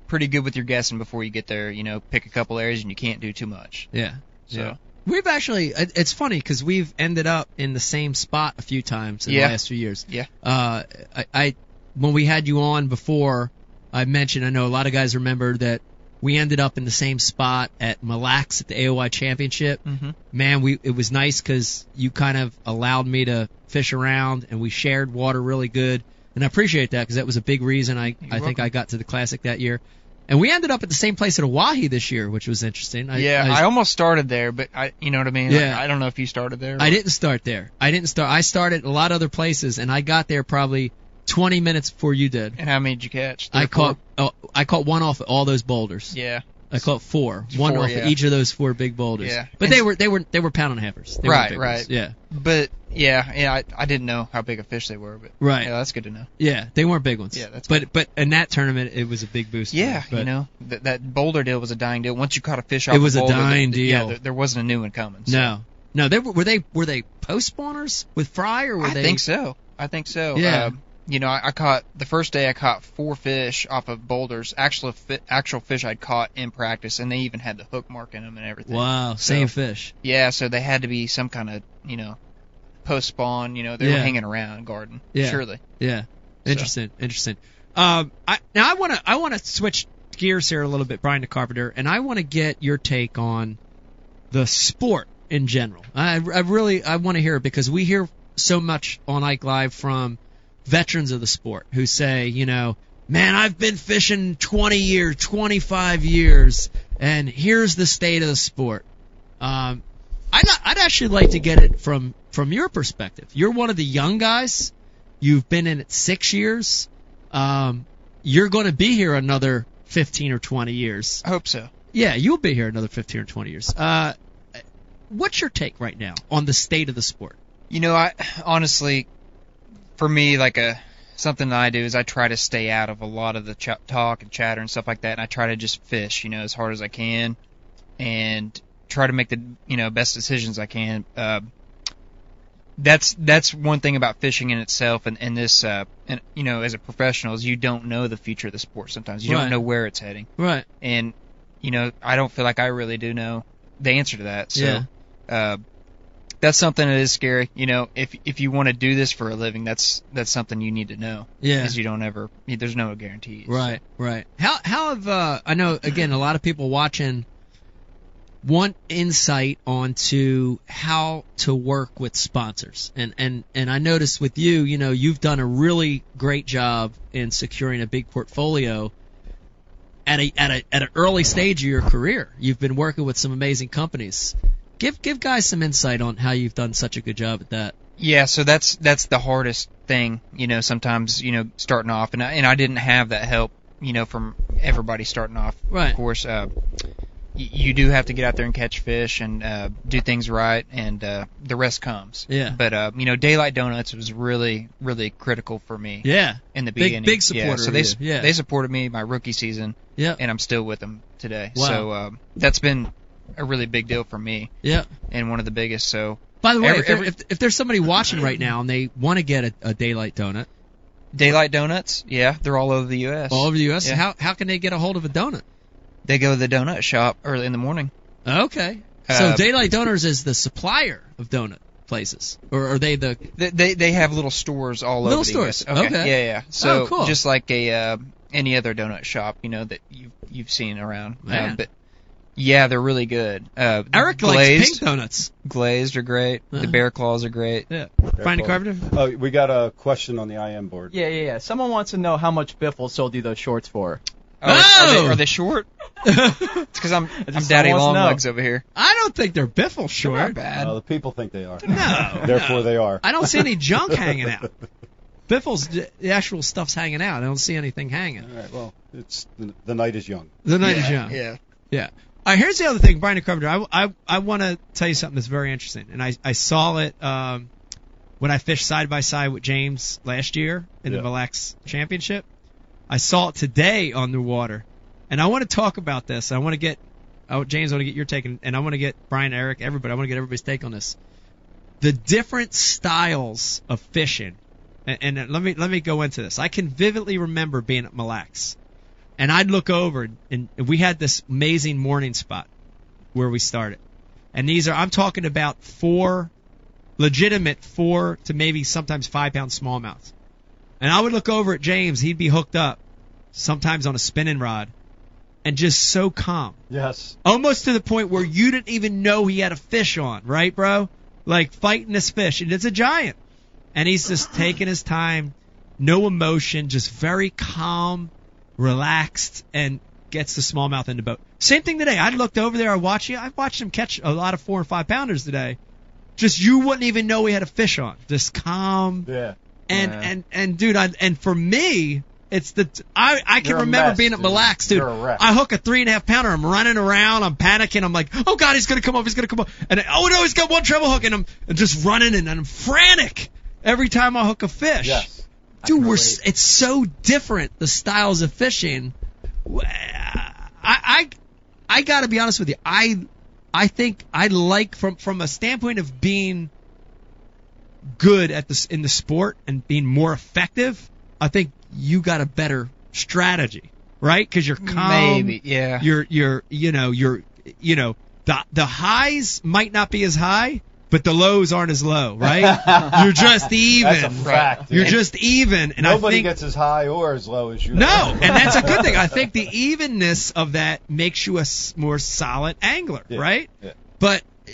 pretty good with your guessing before you get there. You know, pick a couple areas and you can't do too much. Yeah. So. Yeah. We've actually, it's funny because we've ended up in the same spot a few times in Yeah. the last few years. Yeah. Uh, I, I, when we had you on before, I mentioned, I know a lot of guys remember that we ended up in the same spot at Mille Lacs at the AOY Championship. Mm-hmm. Man, we, it was nice because you kind of allowed me to fish around and we shared water really good. And I appreciate that because that was a big reason I, I think. I got to the classic that year. And we ended up at the same place at Oahe this year, which was interesting. I, yeah, I, I almost started there, but I, you know what I mean. Yeah. I, I don't know if you started there. I didn't start there. I didn't start. I started a lot of other places, and I got there probably 20 minutes before you did. And how many did you catch? Three I caught. Oh, I caught one off of all those boulders. Yeah. I caught four. One off yeah. of each of those four big boulders. Yeah. But And- they were they were they were pound and a halfers. They Right, right. ones. Yeah. But yeah, yeah, I, I didn't know how big a fish they were, but Right. Yeah, that's good to know. Yeah. They weren't big ones. Yeah, that's But but in that tournament, it was a big boost. Yeah, me. You know that that boulder deal was a dying deal. Once you caught a fish off It was a boulder, dying th- Yeah, deal. there, there wasn't a new one coming. So. No. No. They were were they were they post spawners with fry or were I they? think so. I think so. Yeah. Um, you know, I, I caught the first day. I caught four fish off of boulders. Actual fi- actual fish I'd caught in practice, and they even had the hook mark in them and everything. Wow. So- Same fish. Yeah, so they had to be some kind of you know post spawn. You know, they Yeah. were hanging around garden. Yeah. Surely. Yeah. So- Interesting. Interesting. Um, I, now I want to I want to switch gears here a little bit, Brian DeCarpenter, and I want to get your take on the sport in general. I, I really I want to hear it because we hear so much on Ike Live from veterans of the sport who say, you know, man, I've been fishing 20 years, 25 years, and here's the state of the sport. Um, I'd, I'd actually like to get it from from your perspective. You're one of the young guys. You've been in it six years. Um, you're going to be here another 15 or 20 years. I hope so. Yeah, you'll be here another 15 or 20 years. Uh, what's your take right now on the state of the sport? You know, I honestly, for me, like a something that I do is I try to stay out of a lot of the ch- talk and chatter and stuff like that, and I try to just fish, you know, as hard as I can, and try to make the you know best decisions I can. Uh, that's that's one thing about fishing in itself, and, and this, uh, and you know, as a professional, is you don't know the future of the sport. Sometimes you Right. don't know where it's heading, Right. and you know, I don't feel like I really do know the answer to that. So, Yeah. uh, that's something that is scary. You know, if if you want to do this for a living, that's that's something you need to know. Yeah. Because you don't ever, there's no guarantees. Right, right. How how have uh, I know again a lot of people watching want insight onto how to work with sponsors. And and and I noticed with you, you know, you've done a really great job in securing a big portfolio at a at a at an early stage of your career. You've been working with some amazing companies. Give give guys some insight on how you've done such a good job at that. Yeah, so that's that's the hardest thing, you know, sometimes, you know, starting off and I, and I didn't have that help, you know, from everybody starting off. Right. Of course, uh y- you do have to get out there and catch fish and uh, do things right, and uh, the rest comes. Yeah. But uh, you know, Daylight Donuts was really, really critical for me. Yeah. In the Big- beginning, big Yeah, supporter so they Yeah. they supported me my rookie season. Yeah. And I'm still with them today. Wow. So um, that's been a really big deal for me. Yeah. And one of the biggest. So. By the way, every- if, every- if, if there's somebody watching right now and they want to get a, a daylight donut Daylight Donuts, yeah, they're all over the U.S. all over the U.S., Yeah. how how can they get a hold of a donut? They go to the donut shop early in the morning. Okay. So Uh, Daylight Donuts is the supplier of donut places, or are they the? They they, they have little stores all Little over the stores, US. Okay. okay. Yeah, yeah. So Oh, cool. just like a uh, any other donut shop, you know that you've you've seen around. Man. Uh, but yeah, they're really good. Uh, Eric glazed, likes pink donuts. Glazed are great. Uh-huh. The bear claws are great. Yeah. Very Brian cool. Carpenter. Oh, we got a question on the IM board. Yeah, yeah, yeah. Someone wants to know how much Biffle sold you those shorts for. Oh, Are, they, Oh! are they short? it's because I'm I'm daddy someone long legs over here. I don't think they're biffle Not short. bad. Uh, the people think they are. No. Therefore, no. they are. I don't see any junk hanging out. Biffle's the actual stuff's hanging out. I don't see anything hanging. All right. Well, it's the, the night is young. The night yeah, is young. Yeah. Yeah. Right, here's the other thing, Brian Carpenter. I, I, I want to tell you something that's very interesting, and I, I saw it um, when I fished side by side with James last year in Yeah. the Mille Lacs Championship. I saw it today on the water, and I want to talk about this. I want to get, oh, James, I want to get your take, and- and I want to get Brian, Eric, everybody. I want to get everybody's take on this. The different styles of fishing, and, and let me let me go into this. I can vividly remember being at Mille Lacs and I'd look over and we had this amazing morning spot where we started. And these are I'm talking about four legitimate four to maybe sometimes five pound smallmouths. And I would look over at James, he'd be hooked up, sometimes on a spinning rod, and just so calm. Yes. Almost to the point where you didn't even know he had a fish on, right, bro? Like fighting this fish, and it's a giant. And he's just taking his time, no emotion, just very calm, relaxed, and gets the smallmouth in the boat. Same thing today. I looked over there, I watched you. I watched him catch a lot of four and five pounders today. Just you wouldn't even know he had a fish on. Just calm Yeah. and Yeah. and and dude, I, and for me, it's the I I can You're remember mess, being at. Mille Lacs, dude. You're a wreck. I hook a three and a half pounder. I'm running around. I'm panicking. I'm like, oh god, he's gonna come up. He's gonna come up. And oh no, he's got one treble hook, and I'm just running and I'm frantic every time I hook a fish. Yes. Dude, we're it's so different the styles of fishing. I I I got to be honest with you. I I think I like from from a standpoint of being good at this in the sport and being more effective. I think you got a better strategy, right? Because you're calm. Maybe. Yeah. You're you're you know you're you know the the highs might not be as high, but the lows aren't as low, right? you're just even. That's a fact. You're just even, and Nobody I think gets as high or as low as you. no, and that's a good thing. I think the evenness of that makes you a more solid angler, Yeah, right? yeah. But uh,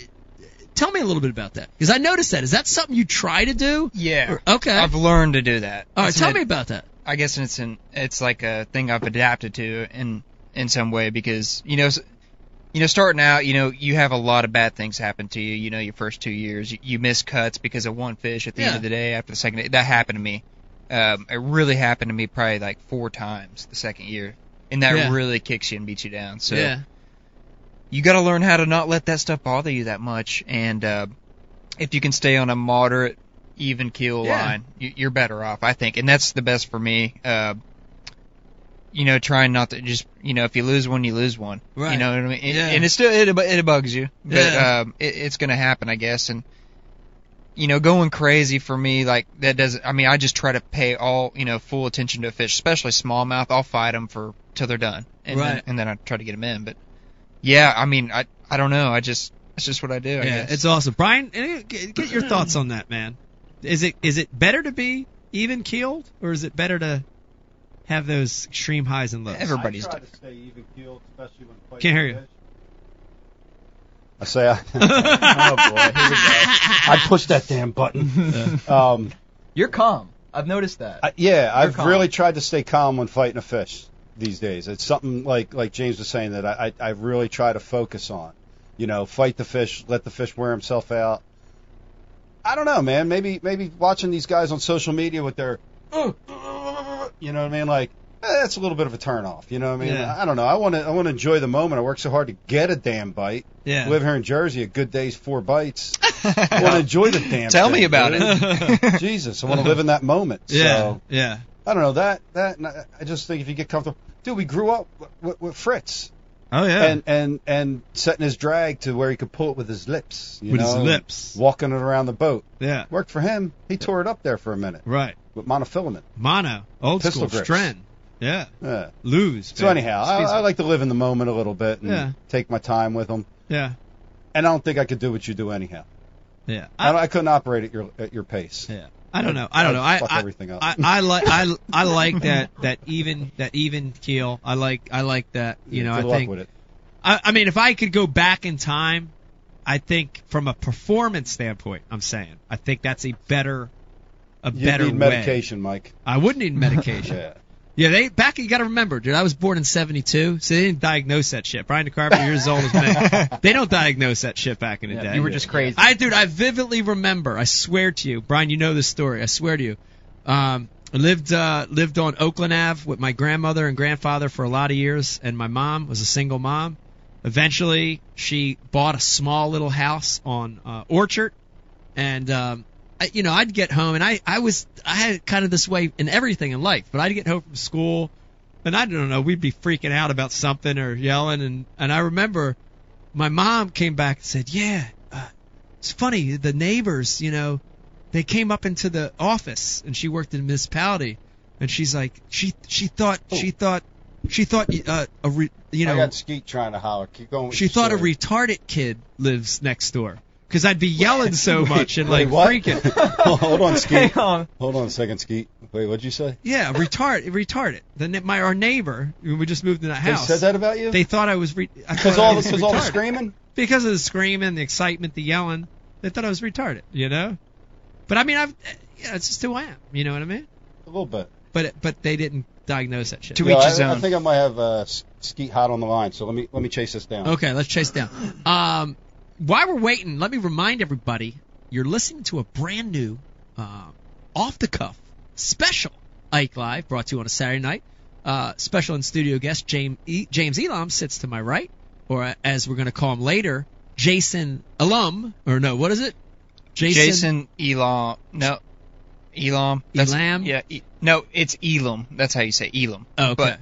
tell me a little bit about that because I noticed that. Is that something you try to do? Yeah. Or- okay. I've learned to do that. All right, It's tell an- me about that. I guess it's an it's like a thing I've adapted to in in some way because you know s- you know starting out you know you have a lot of bad things happen to you you know your first two years you, you miss cuts because of one fish at the Yeah. end of the day after the second day that happened to me um it really happened to me probably like four times the second year and that Yeah. really kicks you and beats you down so yeah. you got to learn how to not let that stuff bother you that much and uh if you can stay on a moderate even keel line you, you're better off i think and that's the best for me uh you know trying not to just you know if you lose one you lose one Right. you know what i mean and, Yeah. and it still it, it bugs you but Yeah. um it, it's gonna happen i guess and you know going crazy for me like that doesn't i mean i just try to pay all you know full attention to a fish especially smallmouth i'll fight them for till they're done and then, Right. and then i try to get them in but yeah i mean i i don't know i just that's just what i do I Yeah, guess. it's awesome. Brian, get your thoughts on that, man. Is it is it better to be even keeled or is it better to have those extreme highs and lows? Everybody's I try different. to stay even keeled, especially when fighting Can't hear you. fish. I say, I, oh boy, here we go. I pushed that damn button. Um, You're calm. I've noticed that. I, yeah, I've calm. really tried to stay calm when fighting a fish these days. It's something like like James was saying that I I, I really try to focus on. You know, fight the fish, let the fish wear himself out. I don't know, man. Maybe maybe watching these guys on social media with their, you know what I mean? Like eh, that's a little bit of a turn off. You know what I mean? Yeah. I don't know. I want to I want to enjoy the moment. I work so hard to get a damn bite. Yeah. Live here in Jersey, a good day's four bites. I want to enjoy the damn. Tell thing, me about dude. it. Jesus, I want to live in that moment. Yeah, So, yeah. I don't know that that. I I just think if you get comfortable, dude, we grew up with, with Fritz. Oh yeah. And and and setting his drag to where he could pull it with his lips. You With know, his lips. Walking it around the boat. yeah. Worked for him. He tore it up there for a minute Right. with monofilament. Mono. Old Pistol school. grips. Stren. Yeah. Yeah. Lose. So anyhow, I, I like to live in the moment a little bit and Yeah. take my time with them. Yeah. And I don't think I could do what you do anyhow. Yeah. I, I couldn't operate at your at your pace. Yeah. I don't know. I don't know. I Fuck I, everything up. I, I like I I like that that even that even keel. I like I like that. You know, Good I think. with it. I, I mean, if I could go back in time, I think from a performance standpoint, I'm saying I think that's a better a You better need way. medication, Mike. I would need medication. Yeah. Yeah, they back. You got to remember, dude. I was born in '72, so they didn't diagnose that shit. Brian DeCarpenter, you're as old as me. They don't diagnose that shit back in the Yeah, day. you were just crazy. I, dude, I vividly remember. I swear to you, Brian. You know this story. I swear to you. Um, I lived uh, lived on Oakland Ave with my grandmother and grandfather for a lot of years, and my mom was a single mom. Eventually, she bought a small little house on uh, Orchard, and um, I, you know, I'd get home, and I I was I had kind of this way in everything in life, but I'd get home from school, and I don't know, we'd be freaking out about something or yelling, and and I remember my mom came back and said, yeah, uh, it's funny, the neighbors, you know, they came up into the office, and she worked in a municipality, and she's like, she she thought she thought she thought uh, a re, you know I got Skeet trying to holler. Keep going. She thought a retarded kid lives next door because I'd be yelling so much and like what? freaking. Hold on, Skeet. Hang on. Hold on a second, Skeet. Wait, what'd you say? Yeah, retard, retarded. The ne- my our neighbor, when we just moved in that house. They said that about you? They thought I was re- Because thought I all was because all the screaming. because of the screaming, the excitement, the yelling. They thought I was retarded, you know. But I mean, I've yeah, it's just who I am. You know what I mean? A little bit. But but they didn't diagnose that shit. To Yo, each I, his I own. think I might have uh, Skeet hot on the line. So let me let me chase this down. Okay, let's chase down. Um, while we're waiting, let me remind everybody you're listening to a brand new, uh, off the cuff, special Ike Live brought to you on a Saturday night. Uh, special in studio guest James e- James Elam sits to my right, or uh, as we're going to call him later, Jason Alum, or no, what is it? Jason Elam. No. Elam. That's, Elam? Yeah. E, no, it's Elam. That's how you say Elam. Oh, okay. But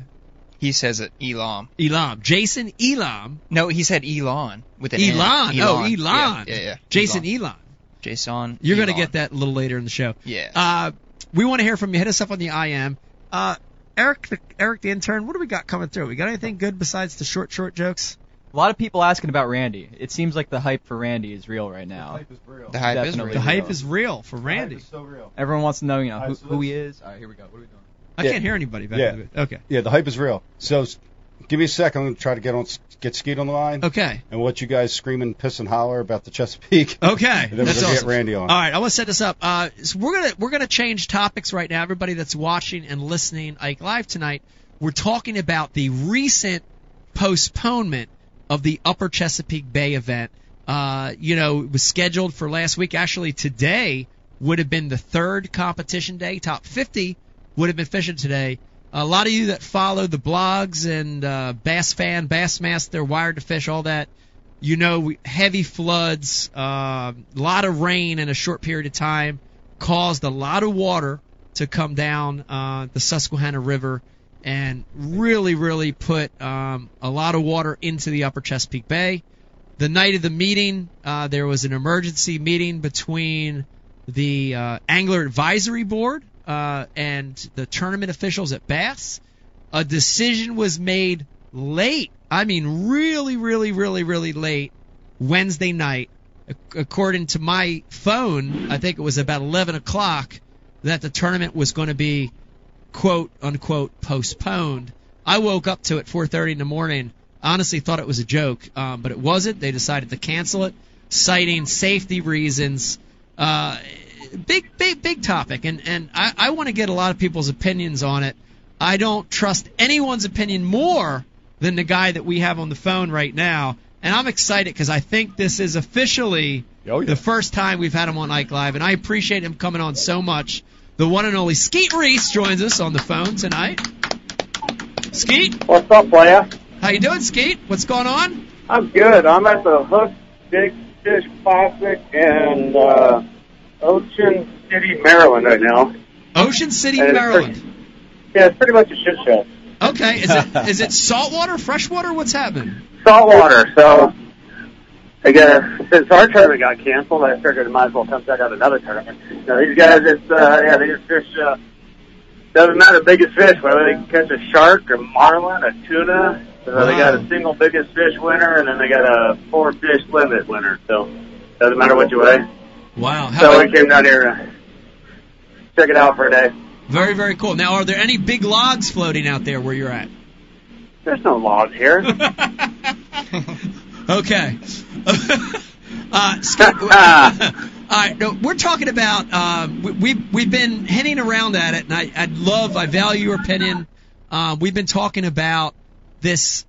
he says it Elam. Elam. Jason Elam. No, he said Elon with an N. Elon. Oh, Elon. Yeah, yeah. yeah. Jason Elon. Elon. Jason. You're going to get that a little later in the show. Yeah. Uh, we want to hear from you. Hit us up on the IM. Uh, Eric, the, Eric the intern, what do we got coming through? We got anything good besides the short, short jokes? A lot of people asking about Randy. It seems like the hype for Randy is real right now. The hype is real. the hype is Definitely. real. The hype is real for Randy. so real. Everyone wants to know, you know, who, Alright, so who he is. All right, here we go. What are we doing? I Yeah. can't hear anybody back Yeah. the Okay. Yeah, the hype is real. So give me a second. I'm gonna try to get on get Skeet on the line. Okay. And what you guys scream and piss and holler about the Chesapeake. Okay. And then That's we're gonna awesome. get Randy on. All right, I want to set this up. Uh, so we're gonna we're gonna change topics right now. Everybody that's watching and listening Ike Live tonight, we're talking about the recent postponement of the Upper Chesapeake Bay event. Uh, you know, it was scheduled for last week. Actually, today would have been the third competition day. Top 50 would have been fishing today. A lot of you that follow the blogs and uh, Bass Fan, Bassmaster, Wired to Fish, all that, you know, heavy floods, a uh, lot of rain in a short period of time caused a lot of water to come down uh, the Susquehanna River and really, really put um, a lot of water into the Upper Chesapeake Bay. The night of the meeting, uh, there was an emergency meeting between the uh, Angler Advisory Board uh, and the tournament officials at Bass. A decision was made late. I mean, really, really, really, really late Wednesday night. According to my phone, I think it was about 11 o'clock that the tournament was going to be quote unquote postponed. I woke up to it 4:30 in the morning. Honestly, thought it was a joke, um, but it wasn't. They decided to cancel it, citing safety reasons. Uh, big, big, big topic, and and I, I want to get a lot of people's opinions on it. I don't trust anyone's opinion more than the guy that we have on the phone right now, and I'm excited because I think this is officially Oh, yeah. the first time we've had him on Ike Live, and I appreciate him coming on so much. The one and only Skeet Reese joins us on the phone tonight. Skeet, What's up, playa? how you doing, Skeet? What's going on? I'm good. I'm at the Hook Big Fish Classic and uh, Ocean City, Maryland right now. Ocean City, And it's Maryland. pretty- yeah, it's pretty much a shit show. Okay, is it is it saltwater, freshwater? What's happening? Saltwater, so I guess since our tournament got canceled, I figured I might as well come check out another tournament. So these guys, it's uh, yeah, they just fish. Uh, doesn't matter the biggest fish, whether they can catch a shark or marlin, a tuna. So they got a single biggest fish winner, and then they got a four fish limit winner. So doesn't matter what you weigh. Wow, how So about- we came down here to check it out for a day. very very cool. Now, are there any big logs floating out there where you're at? There's no logs here. Okay. uh, Scott, all right, no, we're talking about. Um, we, we we've been hinting around at it, and I I love, I value your opinion. Uh, we've been talking about this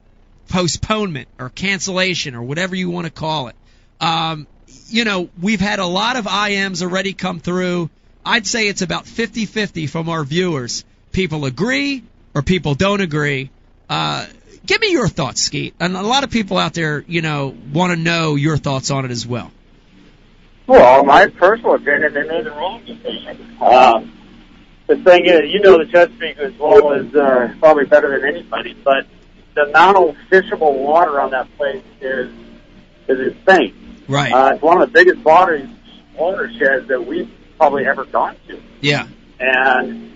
postponement or cancellation or whatever you want to call it. Um, you know, we've had a lot of IMs already come through. I'd say it's about 50-50 from our viewers. People agree or people don't agree. Uh, give me your thoughts, Skeet. And a lot of people out there, you know, want to know your thoughts on it as well. Well, my personal opinion, they made the wrong decision. Um, the thing is, you know the Chesapeake as well as uh, probably better than anybody, but the amount of fishable water on that place is is insane. Right. Uh, it's one of the biggest water watersheds that we've probably ever gone to, Yeah. and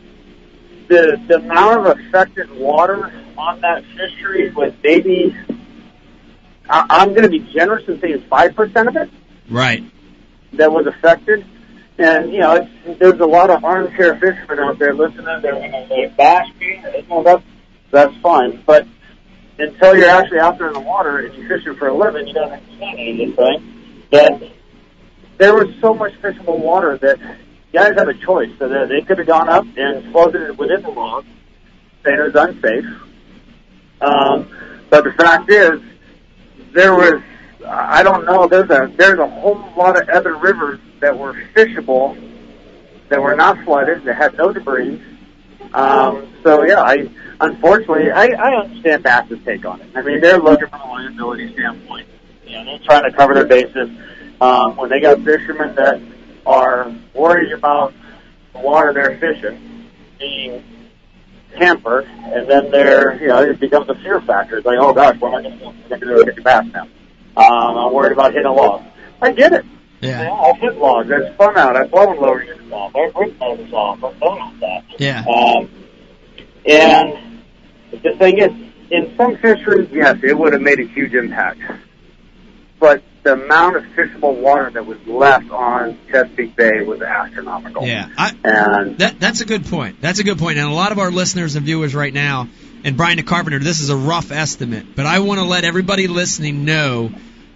the the amount of affected water on that fishery was maybe. I, I'm going to be generous and say it's five percent of it Right. that was affected. And, you know, it's, there's a lot of armchair fishermen out there listening. They're going to bash me. Well, that's, that's fine. But until you're actually out there in the water and you're fishing for a living, you don't understand anything. That there was so much fishable water that guys have a choice. So they could have gone up and floated it within the log, saying it was unsafe. Um, but the fact is, there was I don't know. There's a there's a whole lot of other rivers that were fishable that were not flooded that had no debris. Um, so yeah, I unfortunately I, I understand Bass's take on it. I mean, they're looking from a liability standpoint. You know, they're trying to cover their bases. Um, when they got fishermen that are worried about the water they're fishing being hampered, and then they're you know it becomes a fear factor. It's like, oh gosh, what am I going to do? To get bass now. Um, I'm worried about hitting a log. I get it. Yeah. Know, I'll hit logs. That's fun out. I've blown lower units off. I've ripped motors off. I've all that. Yeah. Um, and the thing is, in some fisheries, yes, it would have made a huge impact. But the amount of fishable water that was left on Chesapeake Bay was astronomical. Yeah. I, And That that's a good point. That's a good point. And a lot of our listeners and viewers right now, and Brian the Carpenter, this is a rough estimate, but I want to let everybody listening know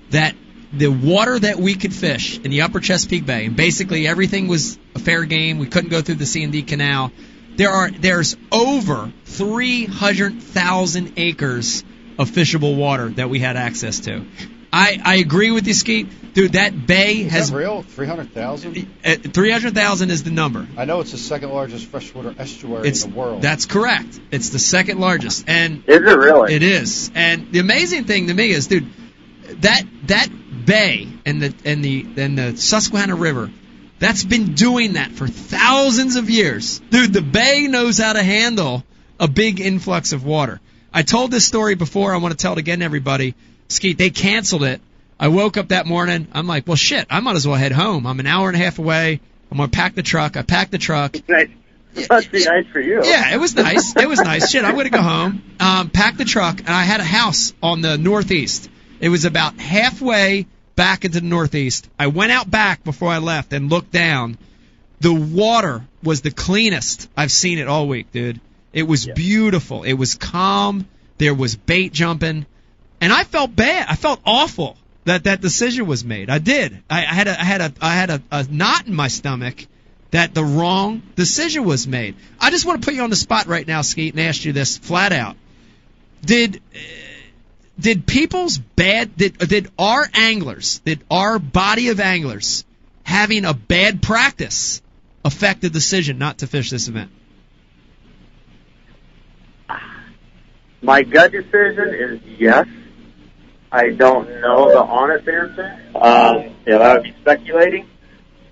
that the water that we could fish in the Upper Chesapeake Bay, and basically everything was a fair game. We couldn't go through the C and D Canal. There are there's over three hundred thousand acres of fishable water that we had access to. I, I agree with you, Skeet. Dude, that bay Is has that real? 300,000? uh, 300,000 is the number. I know it's the second largest freshwater estuary It's in the world. that's correct. It's the second largest, and is it really? it is. And the amazing thing to me is, dude, that that bay and the and the and the Susquehanna River, that's been doing that for thousands of years, dude. The bay knows how to handle a big influx of water. I told this story before. I want to tell it again, to everybody. Skeet, they canceled it. I woke up that morning. I'm like, well, shit. I might as well head home. I'm an hour and a half away. I'm gonna pack the truck. I packed the truck. Nice. Must be nice for you. Yeah, it was nice. It was nice. Shit, I'm gonna go home, um, pack the truck, and I had a house on the northeast. It was about halfway back into the northeast. I went out back before I left and looked down. The water was the cleanest I've seen it all week, dude. It was beautiful. It was calm. There was bait jumping, and I felt bad. I felt awful that that decision was made. I did. I, I had a I had a I had a, a knot in my stomach that the wrong decision was made. I just want to put you on the spot right now, Skeet, and ask you this flat out: Did uh, did people's bad did did our anglers did our body of anglers having a bad practice affect the decision not to fish this event? My gut decision is yes. I don't know the honest answer. Um, know, I would be speculating.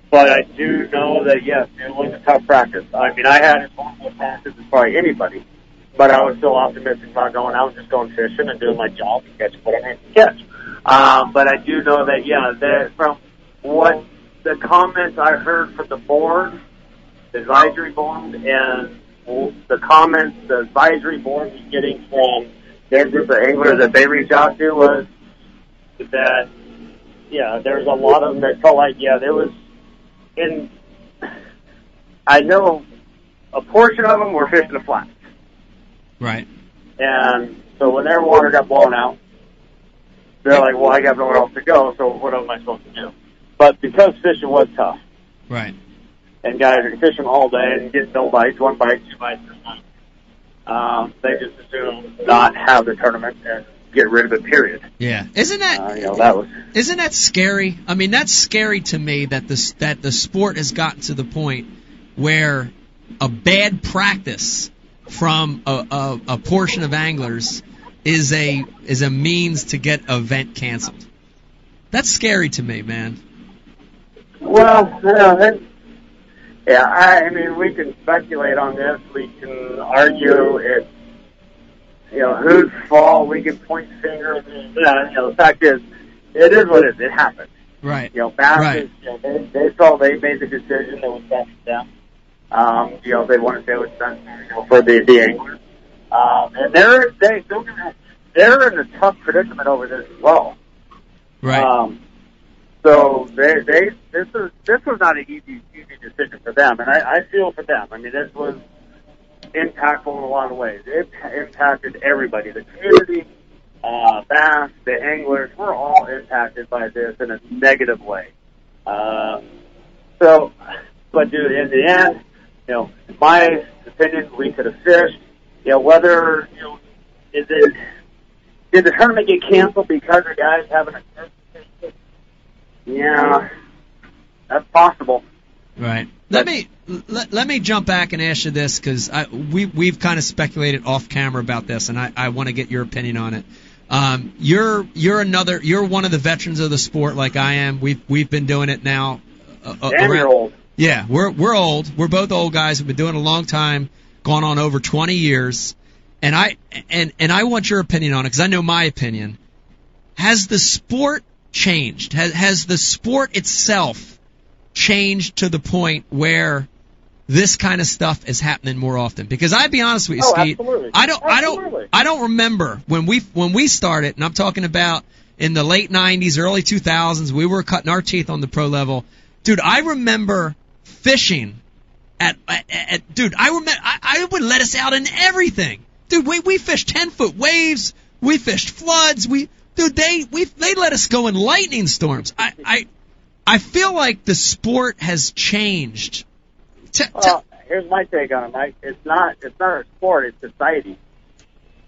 But I do know that yes, it was a tough practice. I mean, I had as normal practice as probably anybody, but I was still optimistic about going out and just going fishing and doing my job and catching what I had to catch. Um, but I do know that yeah, that from what the comments I heard from the board, the advisory board, and the comments the advisory board was getting from their group of anglers that they reached out to was that yeah, there's a lot of them that felt like yeah, there was in I know a portion of them were fishing the flats. Right. And so when their water got blown out, they're like, well, I got nowhere else to go, so what am I supposed to do? But because fishing was tough, Right. and guys are fishing all day and getting no bites, one bite, two bites, three bites, um, they just assume not have the tournament and get rid of it, period. Yeah. Isn't that Uh, you know, that was, Isn't that scary? I mean, that's scary to me that this that the sport has gotten to the point where a bad practice from a, a, a portion of anglers is a is a means to get event canceled. That's scary to me, man. well, yeah, yeah, I, I mean, we can speculate on this, we can argue it's, you know, whose fault, we can point fingers, yeah, you know, the fact is, it is what it is, it happened. Right. You know, Bass Right. you know, they, they felt they made the decision that was best for them. Um, you know, they want to say was best you know, for the, the anglers. Um, and they're, they, me they're in a tough predicament over this as well. Right. Um, so they, they, this is, this was not an easy, easy decision for them. And I, I feel for them. I mean, this was impactful in a lot of ways. It impacted everybody, the community, uh, bass, the anglers, we're all impacted by this in a negative way. Um, so, but dude, in the end, you know, in my opinion, we could have fished. You know, whether, you know, is it, did the tournament get canceled because the guys having a yeah, that's possible. Right. Let me let, let me jump back and ask you this because we we've kind of speculated off camera about this, and I, I want to get your opinion on it. Um, you're you're another you're one of the veterans of the sport like I am. We've we've been doing it now. Uh, uh, And you're old. Yeah, we're we're old. We're both old guys. We've been doing it a long time, gone on over 20 years. And I and and I want your opinion on it because I know my opinion. Has the sport changed? Has has the sport itself changed to the point where this kind of stuff is happening more often? Because I'd be honest with you, Oh, Skeet, absolutely. I don't I don't Absolutely. I don't remember when we when we started, and I'm talking about in the late 90s, early 2000s, we were cutting our teeth on the pro level. Dude, I remember fishing at, at, at dude, I remember I, I would let us out in everything. Dude, we we fished 10 foot waves, we fished floods, we dude they we they let us go in lightning storms. I I I feel like the sport has changed. T- t- Well, here's my take on it, Mike. It's not it's not a sport, it's society.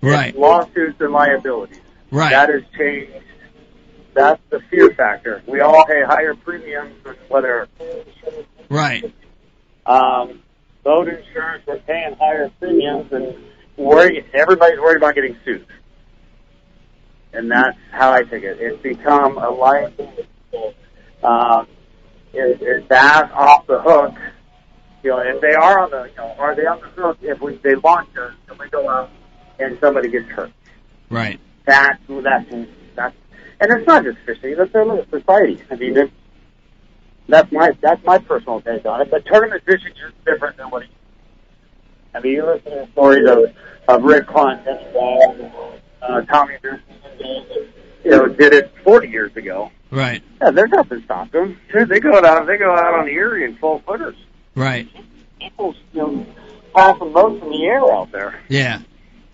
right, Lawsuits and liabilities. right. That has changed. That's the fear factor. We all pay higher premiums whether Right. um, boat insurance, we're paying higher premiums, and worry, everybody's worried about getting sued. And that's how I take it. It's become a liability. Um, is, is that off the hook? You know, if they are on the, you know, are they on the hook if we they launch us and we go out and somebody gets hurt? Right. That's that's that's, and it's not just fishing. That's a little society. I mean, it's, that's my that's my personal take on it. But tournament fishing is different than what. It, I mean, you listen to stories of of Rick Clunn and uh, Tommy Pearson, you know, did it 40 years ago. Right. Yeah, there's nothing stopped them. Dude, they go out they go out on the Erie in full footers. Right. People, you know, passing boats in the air out there. Yeah.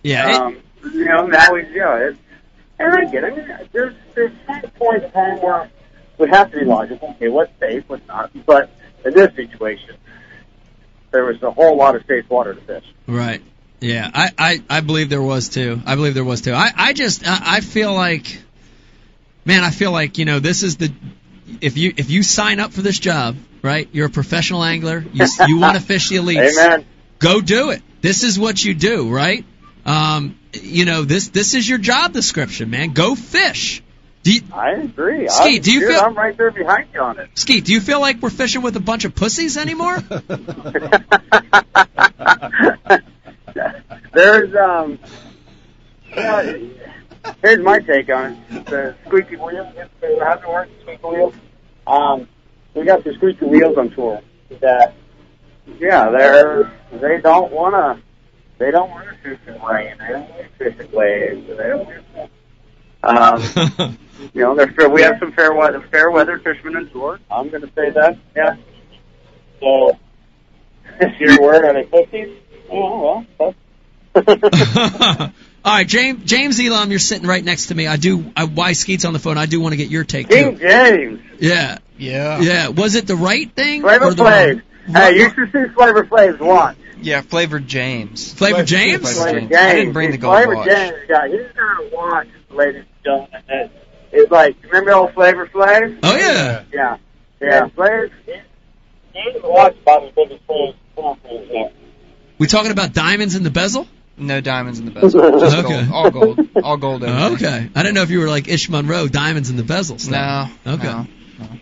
Yeah. it- Um, you know, now he's, yeah, it's, and I get it. I mean, there's, there's some point in time where we have to be logical. Okay, what's safe, what's not. But in this situation, there was a whole lot of safe water to fish. Right. Yeah, I, I, I believe there was too. I believe there was too. I, I just I, I feel like, man, I feel like you know this is the if you if you sign up for this job, right? You're a professional angler. You you want to fish the elites. Amen. Go do it. This is what you do, right? Um, you know, this this is your job description, man. Go fish. You, I agree. Skeet, I'm, do you dude, feel- I'm right there behind you on it. Skeet, do you feel like we're fishing with a bunch of pussies anymore? There's um. Uh, here's my take on it. The squeaky wheels. It hasn't worked. Squeaky wheels. Um, we got some squeaky wheels on tour that, yeah, they're they don't wanna they don't wanna fish in rain. They don't want to fish in waves. They don't. Um, you know, they're fair, we have some fair weather fair weather fishermen on tour. I'm going to say that. Yeah. So, is your word? Are they pussies? Oh well. That's All right, James James Elam, you're sitting right next to me. I do. I, why Skeet's on the phone? I do want to get your take King too. James. Yeah, Yeah. yeah. Was it the right thing? Flavor or the Flav. wrong- Hey, you should see Flavor Flav's watch. Yeah, flavored James. Flavor James? Flavor Flavor James. James. I didn't bring the gold Flavor watch. James got he's got a watch, ladies and gentlemen. That is like remember old Flavor Flav? Oh yeah. Yeah. Yeah. Flavor James watch about as big as Flav. We talking about diamonds in the bezel? No diamonds in the bezel. Just Okay. gold. All gold. All gold. Okay. I didn't know if you were like Ish Monroe, diamonds in the bezel. Stuff. No. Okay. no.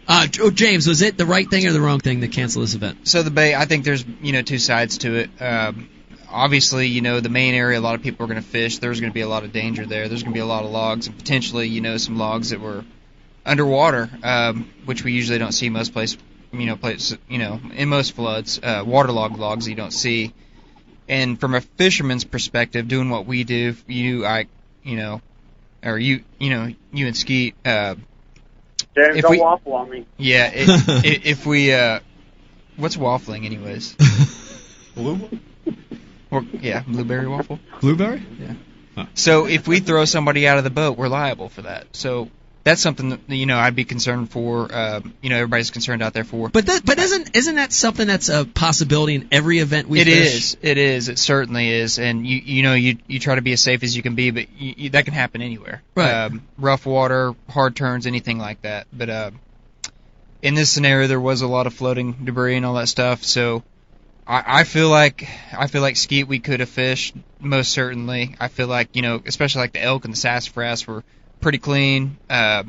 Uh, oh, James, was it the right thing or the wrong thing to cancel this event? So the bay, I think there's you know two sides to it. Um, obviously, you know the main area, a lot of people are going to fish. There's going to be a lot of danger there. There's going to be a lot of logs and potentially you know some logs that were underwater, um, which we usually don't see most places. You know, places you know in most floods, uh, waterlogged logs you don't see. And from a fisherman's perspective, doing what we do, you I you know, or you you know you and Skeet. Uh, James, If don't we- waffle on me. yeah, it, i if we uh, what's waffling anyways? Blue? Or, yeah, blueberry waffle. Blueberry? Yeah. So if we throw somebody out of the boat, we're liable for that. So that's something that you know I'd be concerned for. Um, you know, everybody's concerned out there for. But that, but isn't isn't that something that's a possibility in every event we It fish? is. It is. It certainly is. And you you know you you try to be as safe as you can be, but you, you, that can happen anywhere. Right. Um, rough water, hard turns, anything like that. But uh, in this scenario, there was a lot of floating debris and all that stuff. So I, I feel like I feel like skeet we could have fished most certainly. I feel like you know especially like the elk and the sassafras were pretty clean. Uh,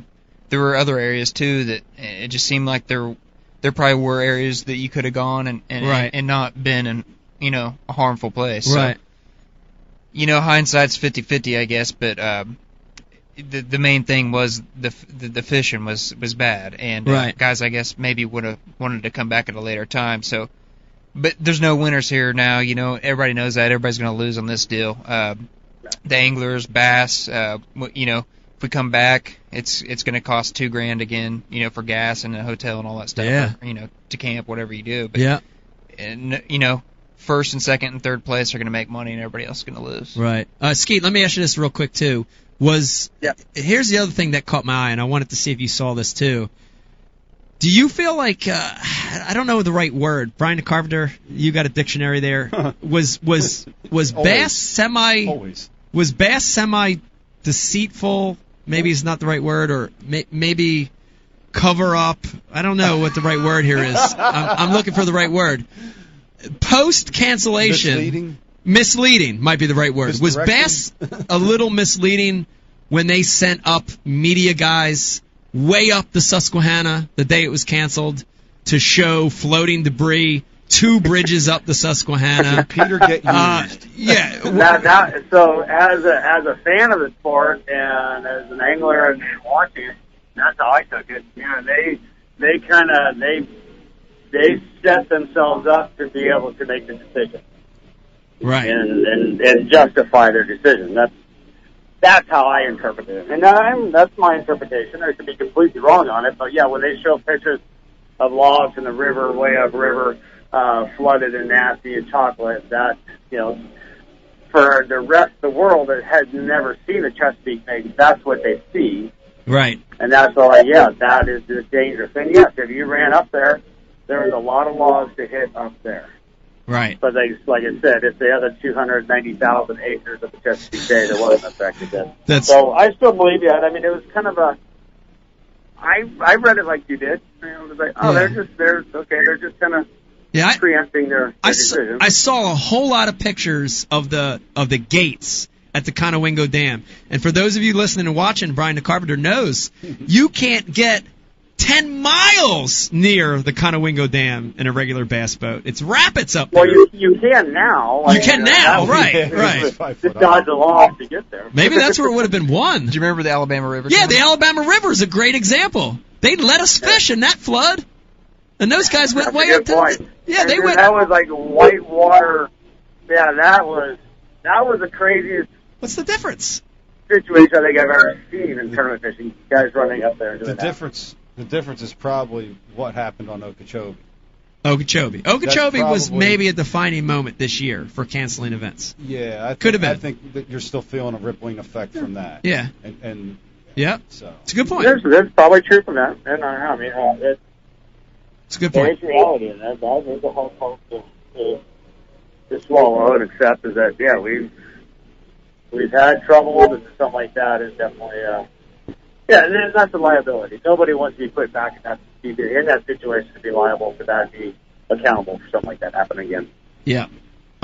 there were other areas too that it just seemed like there there probably were areas that you could have gone and and, Right. and not been in you know a harmful place. So, Right. you know hindsight's fifty fifty I guess, but um, the the main thing was the the, the fishing was was bad and uh, guys I guess maybe would have wanted to come back at a later time. So but there's no winners here now. You know, everybody knows that. Everybody's going to lose on this deal. Uh, the anglers, bass. Uh, you know, we come back, it's it's going to cost two grand again. You know, for gas and a hotel and all that stuff. Yeah. Or, you know, to camp, whatever you do. But Yeah. and you know, first and second and third place are going to make money, and everybody else is going to lose. Right. Uh, Skeet, let me ask you this real quick too. Was here's the other thing that caught my eye, and I wanted to see if you saw this too. Do you feel like uh, I don't know the right word, Brian Carpenter? You got a dictionary there. was was was Bass semi Always. was Bass semi deceitful? Maybe it's not the right word, or may, maybe cover up. I don't know what the right word here is. I'm, I'm looking for the right word. Post cancellation, Misleading? misleading might be the right word. Was Bass a little misleading when they sent up media guys way up the Susquehanna the day it was canceled to show floating debris two bridges up the Susquehanna? Peter get Uh, used. yeah. Now, now, so as a as a fan of the sport and as an angler and watching it, that's how I took it. You know, they they kind of they they set themselves up to be able to make the decision Right. and and, and justify their decision. That's that's how I interpret it, and I'm that's my interpretation. I could be completely wrong on it, but yeah, when they show pictures of logs in the river, way up river, uh, flooded and nasty and chocolate, that you know, for the rest of the world that has never seen a Chesapeake Bay, that's what they see, Right. and that's all. Like, yeah, that is the dangerous. And yes, if you ran up there, there was a lot of logs to hit up there. Right. But they, like I said, it's the other 290,000 acres of the Chesapeake Bay that wasn't affected. Then. That's- so I still believe that. I mean, it was kind of a. I I read it like you did. It was like, oh, Yeah. they're just they're okay. They're just gonna Yeah, I, preempting their, their I, s- decision. I saw a whole lot of pictures of the of the gates at the Conowingo Dam. And for those of you listening and watching, Brian the Carpenter knows you can't get 10 miles near the Conowingo Dam in a regular bass boat. It's rapids up well, there. you you can now. You can uh, now, that- right, right. Just dodge along to get there. Maybe that's where it would have been one. Do you remember the Alabama River? Yeah, the? Alabama River is a great example. They let us fish in that flood. And those guys went That's way up to point. Yeah, they went That was like white water. Yeah, that was that was the craziest What's the difference? situation I think I've ever seen in tournament fishing. Guys running up there and The doing that. difference, the difference is probably what happened on Okeechobee. Okeechobee. Okeechobee was maybe a defining moment this year for canceling events. Yeah, I think, Could have been. I think that you're still feeling a rippling effect from that. Yeah. and, and Yeah, so it's a good point. There's, there's probably truth in that. And I, I mean, uh, it, It's a good there point. is reality in that. That is a hard part to, to, to swallow and accept. Is that yeah, we've we've had trouble, and something like that is definitely uh, yeah, and that's a liability. Nobody wants to be put back in that in that situation to be liable for that, be accountable for something like that happening again. Yeah,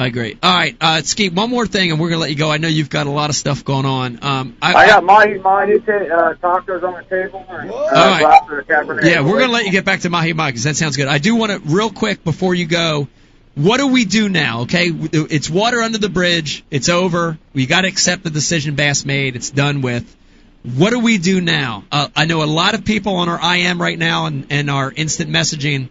I agree. All right, uh, Skeet, one more thing, and we're gonna let you go. I know you've got a lot of stuff going on. Um, I, I got mahi mahi ta- uh, tacos on the table. And, uh, All right. glass of Cabernet. Yeah, we're gonna let you get back to Mahi Mahi because that sounds good. I do want to real quick before you go. What do we do now? Okay, it's water under the bridge. It's over. We got to accept the decision Bass made. It's done with. What do we do now? Uh, I know a lot of people on our IM right now and, and our instant messaging.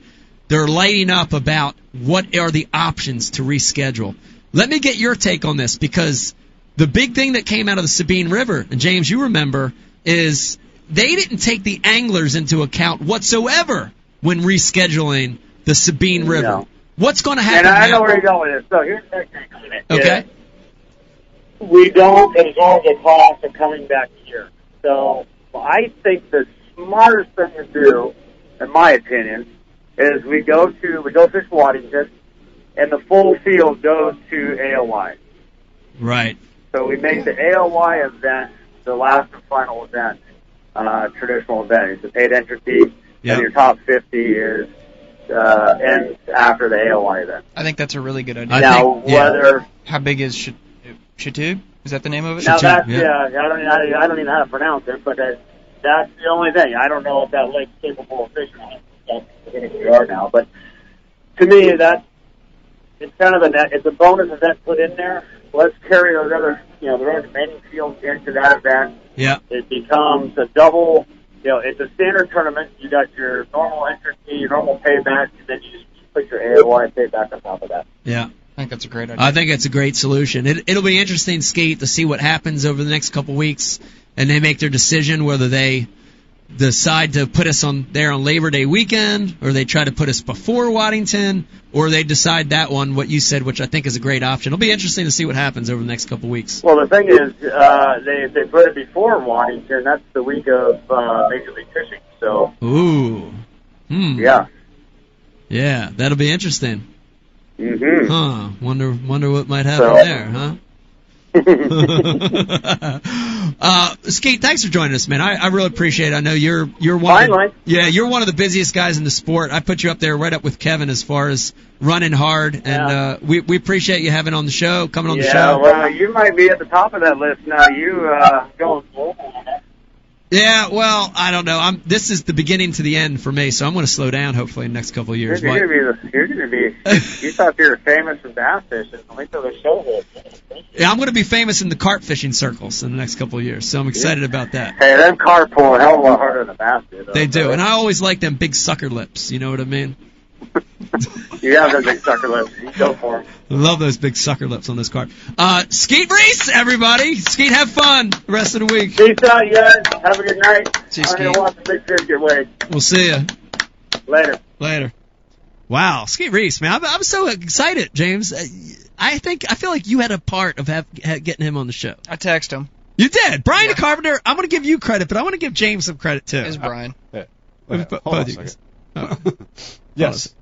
They're lighting up about what are the options to reschedule. Let me get your take on this because the big thing that came out of the Sabine River, and James, you remember, is they didn't take the anglers into account whatsoever when rescheduling the Sabine River. No. What's going to happen And I now? know where you're going with this. So here's the thing on it. Okay. we don't absorb the cost of coming back here. So I think the smartest thing to do, in my opinion, is we go to we go fish Waddington, and the full field goes to AOY. Right. So we make the AOY event the last and final event, uh, traditional event. It's a paid entry fee, Yeah. and your top 50 is uh, ends after the AOY event. I think that's a really good idea. I now, think- yeah. whether How big is Ch- Chatub? Is that the name of it? Now Chateau, that's yeah. yeah. I don't I, I don't even know how to pronounce it, but that, that's the only thing. I don't know if that lake's capable of fishing on it. That's beginning we are now, but to me that it's kind of a net. It's a bonus event put in there. Let's carry those other you know the other remaining fields into that event. Yeah. It becomes a double. You know, it's a standard tournament. You got your normal entry fee, your normal payback, and then you just put your AOY payback on top of that. Yeah. I think that's a great idea. I think it's a great solution. It, it'll be interesting, Skeet, to see what happens over the next couple weeks, and they make their decision whether they decide to put us on there on Labor Day weekend, or they try to put us before Waddington, or they decide that one, what you said, which I think is a great option. It'll be interesting to see what happens over the next couple of weeks. Well, the thing is, uh, they they put it before Waddington. That's the week of uh, Major League Fishing. So Ooh. Hmm. yeah. Yeah, that'll be interesting. hmm Huh. Wonder wonder what might happen So- there, huh? uh, Skeet, thanks for joining us, man. I, I really appreciate it. I know you're you're one. Of the, yeah, you're one of the busiest guys in the sport. I put you up there right up with Kevin as far as running hard, and Yeah. uh, we we appreciate you having on the show, coming on the yeah. show. Well, you might be at the top of that list now. You uh, going full. Yeah, well, I don't know. I'm this is the beginning to the end for me, so I'm going to slow down hopefully in the next couple of You're years. going to be you're going to be. You thought you were famous for bass fishing. Wait till the show hits. yeah, I'm going to be famous in the carp fishing circles in the next couple of years, so I'm excited about that. Hey, them car pull a hell of a lot harder than bass do. Though. They do, and I always like them big sucker lips. You know what I mean? You have those big sucker lips. You go for them. Love those big sucker lips on this carp. Uh, Skeet Reese, everybody. Skeet, have fun the rest of the week. Peace out, you guys. Have a good night. See you, I don't Skeet. want the big fish get weighed. We'll see you Later. later. Wow, Skeet Reese, man, I'm, I'm so excited, James. Uh, I think I feel like you had a part of have, ha getting him on the show. I text him. You did, Brian the Carpenter. I'm going to give you credit, but I want to give James some credit too. It's Brian. Yeah. Hold Wait, hold on a on a second. Oh, Yes,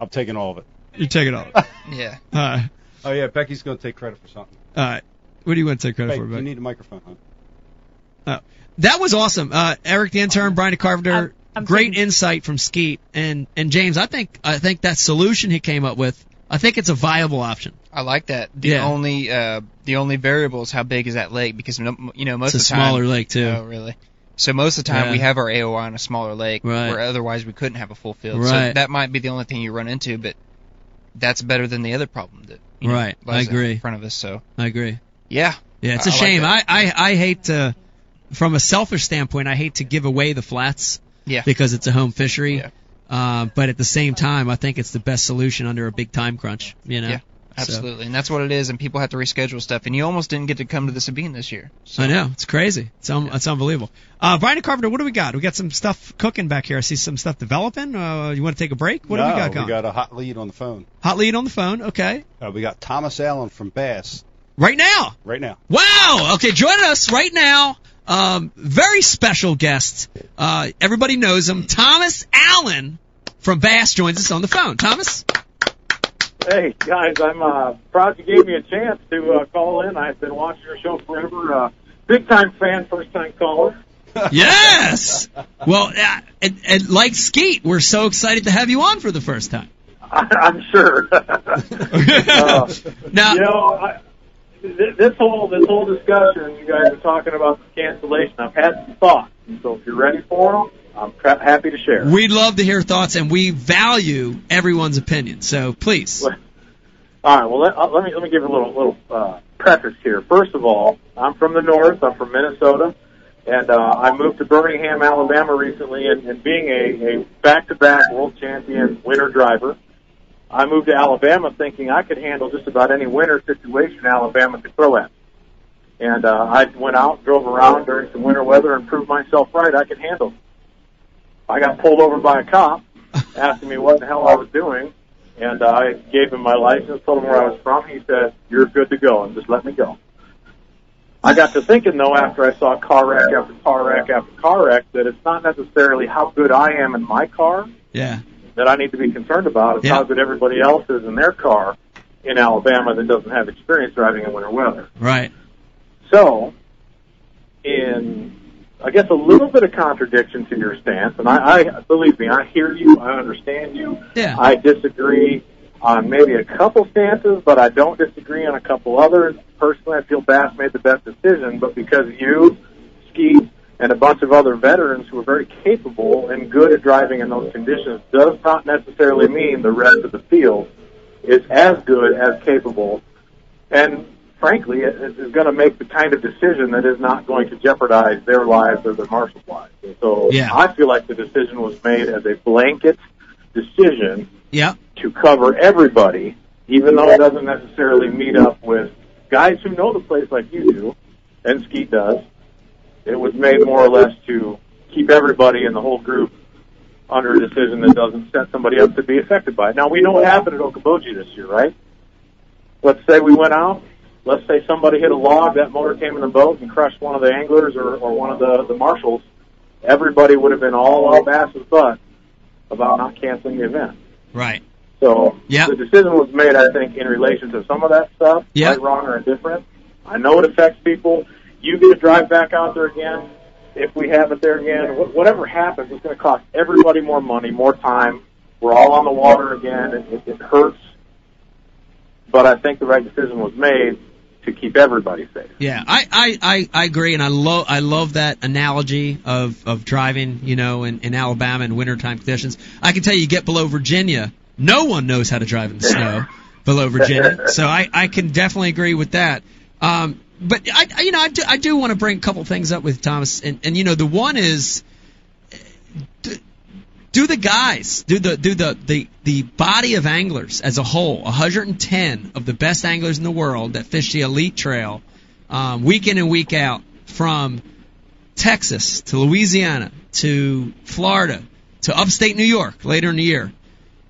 I'm taking all of it. you take it all. Yeah. All right, Oh yeah, Becky's going to take credit for something. all right. What do you want to take credit Hey, for, you need a microphone, huh? That was awesome. Uh, Eric the intern, Brian the Carpenter. I'm great thinking- insight from Skeet and and James. I think I think that solution he came up with. I think it's a viable option. I like that. The Yeah. only uh, the only variable is how big is that lake because you know most It's a of the time smaller lake, too. Oh, really? So most of the time Yeah. we have our AOY on a smaller lake, Right. where otherwise we couldn't have a full field. Right. So that might be the only thing you run into, but that's better than the other problem that you know, Right. I agree. in front of us. So I agree. yeah, Yeah, it's a I like shame. that. I, I I hate to, from a selfish standpoint, I hate to give away the flats. Yeah. Because it's a home fishery. Yeah. Uh, but at the same time, I think it's the best solution under a big time crunch. You know. Yeah, So- absolutely, and that's what it is. And people have to reschedule stuff, and you almost didn't get to come to the Sabine this year. So I know it's crazy. It's un- it's unbelievable. Uh, Brian Carpenter, what do we got? We got some stuff cooking back here. I see some stuff developing. Uh, you want to take a break? What no, do we got going? We got a hot lead on the phone. Hot lead on the phone. Okay. Uh, we got Thomas Allen from Bass Right now. right now. Wow. Okay, joining us right now. Um, very special guest. Uh, everybody knows him. Thomas Allen from Bass joins us on the phone. Thomas. Hey guys, I'm uh, proud you gave me a chance to uh, call in. I've been watching your show forever. Uh, big time fan, first time caller. Yes. Well, uh, and, and like Skeet, we're so excited to have you on for the first time. I'm sure. uh, Now, you know, I, this whole this whole discussion, you guys are talking about the cancellation. I've had some thoughts, so if you're ready for them, I'm tra- happy to share. we'd love to hear thoughts, and we value everyone's opinion. So please. All right. Well, let, uh, let me let me give a little little uh, preface here. First of all, I'm from the north. I'm from Minnesota, and uh, I moved to Birmingham, Alabama recently. And, and being a, a back-to-back world champion winter driver, I moved to Alabama thinking I could handle just about any winter situation Alabama could throw at. me. And uh, I went out, drove around during some winter weather, and proved myself right. I could handle. I got pulled over by a cop, asking me what the hell I was doing, and uh, I gave him my license, told him where I was from. He said, "You're good to go, and just let me go." I got to thinking though, after I saw car wreck after car wreck after car wreck, that it's not necessarily how good I am in my car Yeah. That I need to be concerned about. It's Yeah. how good everybody else is in their car in Alabama that doesn't have experience driving in winter weather. Right. So, in I guess a little bit of contradiction to your stance, and I, I believe me, I hear you, I understand you. Yeah. I disagree on maybe a couple stances, but I don't disagree on a couple others. Personally, I feel Bass made the best decision, but because you, Skeet, and a bunch of other veterans who are very capable and good at driving in those conditions does not necessarily mean the rest of the field is as good as capable. And frankly, it is going to make the kind of decision that is not going to jeopardize their lives or their marshal's lives. And so Yeah. I feel like the decision was made as a blanket decision Yeah. to cover everybody, even though it doesn't necessarily meet up with guys who know the place like you do, and Skeet does. It was made more or less to keep everybody in the whole group under a decision that doesn't set somebody up to be affected by it. Now we know what happened at Okeechobee this year, right? Let's say we went out. Let's say somebody hit a log, that motor came in the boat and crushed one of the anglers or, or one of the, the marshals. Everybody would have been all up Bass's butt about not canceling the event. Right. So Yeah. the decision was made, I think, in relation to some of that stuff, Yeah. right, wrong, or indifferent. I know it affects people. You get to drive back out there again. If we have it there again, wh- whatever happens, it's going to cost everybody more money, more time. We're all on the water again. It, it, it hurts, but I think the right decision was made to keep everybody safe. Yeah, I, I, I, I agree, and I love I love that analogy of, of driving, you know, in, in Alabama in wintertime conditions. I can tell you, you get below Virginia, no one knows how to drive in the snow below Virginia. So I, I can definitely agree with that. Um, but I, you know, I do, I do want to bring a couple things up with Thomas, and, and you know, the one is do, do the guys, do the do the, the the body of anglers as a whole, 110 of the best anglers in the world that fish the elite trail, um, week in and week out, from Texas to Louisiana to Florida to upstate New York later in the year.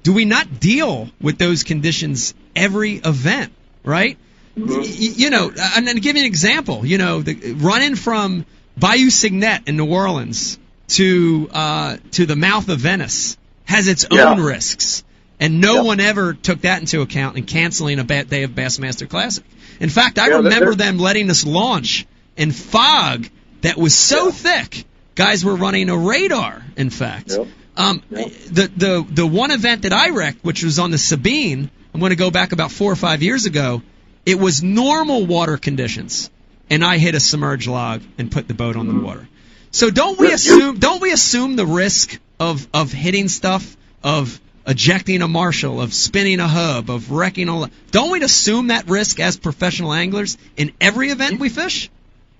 Do we not deal with those conditions every event, right? You know, and to give you an example, you know, the, running from Bayou Segnette in New Orleans to uh, to the mouth of Venice has its Yeah. own risks, and no one ever took that into account in canceling a ba- day of Bassmaster Classic. In fact, I Yeah, remember them letting us launch in fog that was so thick guys were running a radar. In fact, um, the the the one event that I wrecked, which was on the Sabine, I'm going to go back about four or five years ago. It was normal water conditions, and I hit a submerged log and put the boat on the mm-hmm. water. So don't we assume don't we assume the risk of of hitting stuff of ejecting a marshal, of spinning a hub, of wrecking all. Don't we assume that risk as professional anglers in every event we fish?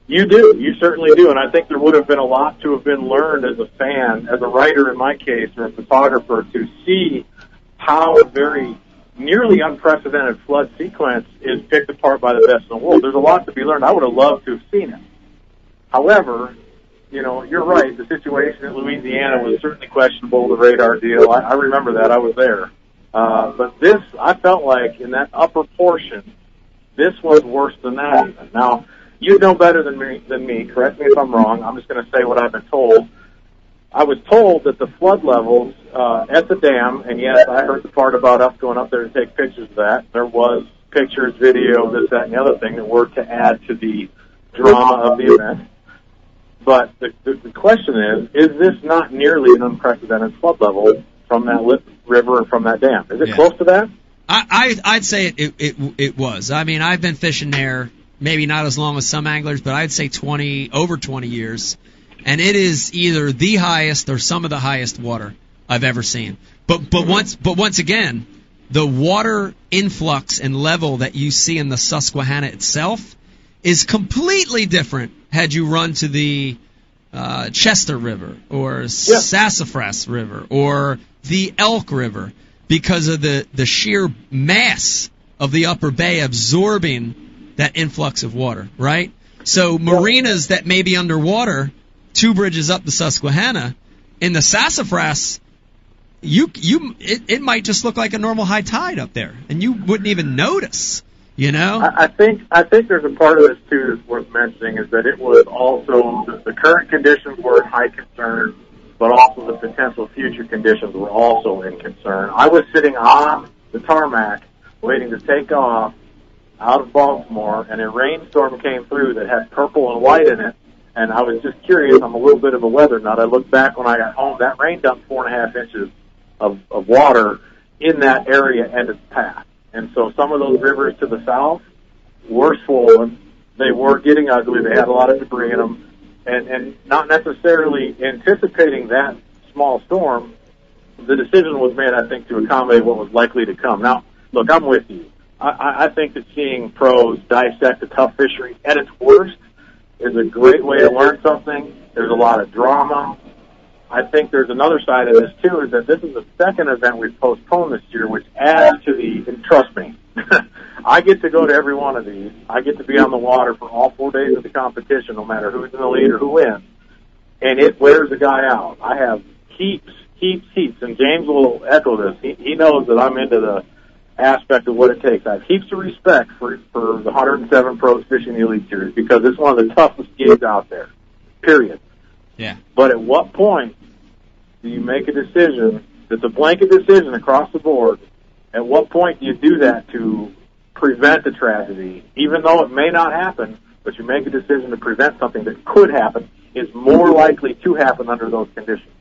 You do. You certainly do. And I think there would have been a lot to have been learned as a fan, as a writer in my case, or a photographer, to see how very nearly unprecedented flood sequence is picked apart by the best in the world. There's a lot to be learned. I would have loved to have seen it. However, you know, you're right. The situation in Louisiana was certainly questionable. The radar deal, I, I remember that. I was there. Uh, but this, I felt like in that upper portion, this was worse than that. Now, you know better than me. Than me. Correct me if I'm wrong. I'm just going to say what I've been told. I was told that the flood levels uh, at the dam, and yes, I heard the part about us going up there to take pictures of that. There was pictures, video, this, that, and the other thing that were to add to the drama of the event. But the, the, the question is, is this not nearly an unprecedented flood level from that lip river and from that dam? Is it Yeah. close to that? I, I I'd say it, it it it was. I mean, I've been fishing there maybe not as long as some anglers, but I'd say 20 over 20 years, and it is either the highest or some of the highest water I've ever seen. But but once but once again, the water influx and level that you see in the Susquehanna itself is completely different had you run to the uh, Chester River or Sassafras River or the Elk River because of the, the sheer mass of the upper bay absorbing that influx of water, right? So marinas that may be underwater, two bridges up the Susquehanna, in the Sassafras, you you it, it might just look like a normal high tide up there, and you wouldn't even notice. You know? I, I think I think there's a part of this too that's worth mentioning is that it was also the, the current conditions were high concern, but also the potential future conditions were also in concern. I was sitting on the tarmac waiting to take off out of Baltimore, and a rainstorm came through that had purple and white in it. And I was just curious. I'm a little bit of a weather nut. I looked back when I got home. That rain dumped four and a half inches of, of water in that area and its path. And so some of those rivers to the south were swollen. They were getting ugly. They had a lot of debris in them. And, and not necessarily anticipating that small storm, the decision was made, I think, to accommodate what was likely to come. Now, look, I'm with you. I- I, think that seeing pros dissect a tough fishery at its worst is a great way to learn something. There's a lot of drama. I think there's another side of this too, is that this is the second event we've postponed this year, which adds to the, and trust me, I get to go to every one of these. I get to be on the water for all four days of the competition, no matter who's in the lead or who wins. And it wears a guy out. I have heaps, heaps, heaps, and James will echo this. He, he knows that I'm into the aspect of what it takes. I have heaps of respect for, for the 107 pros fishing the Elite Series because it's one of the toughest gigs out there. Period. Yeah. But at what point do you make a decision that's a blanket decision across the board? At what point do you do that to prevent a tragedy, even though it may not happen, but you make a decision to prevent something that could happen, is more likely to happen under those conditions?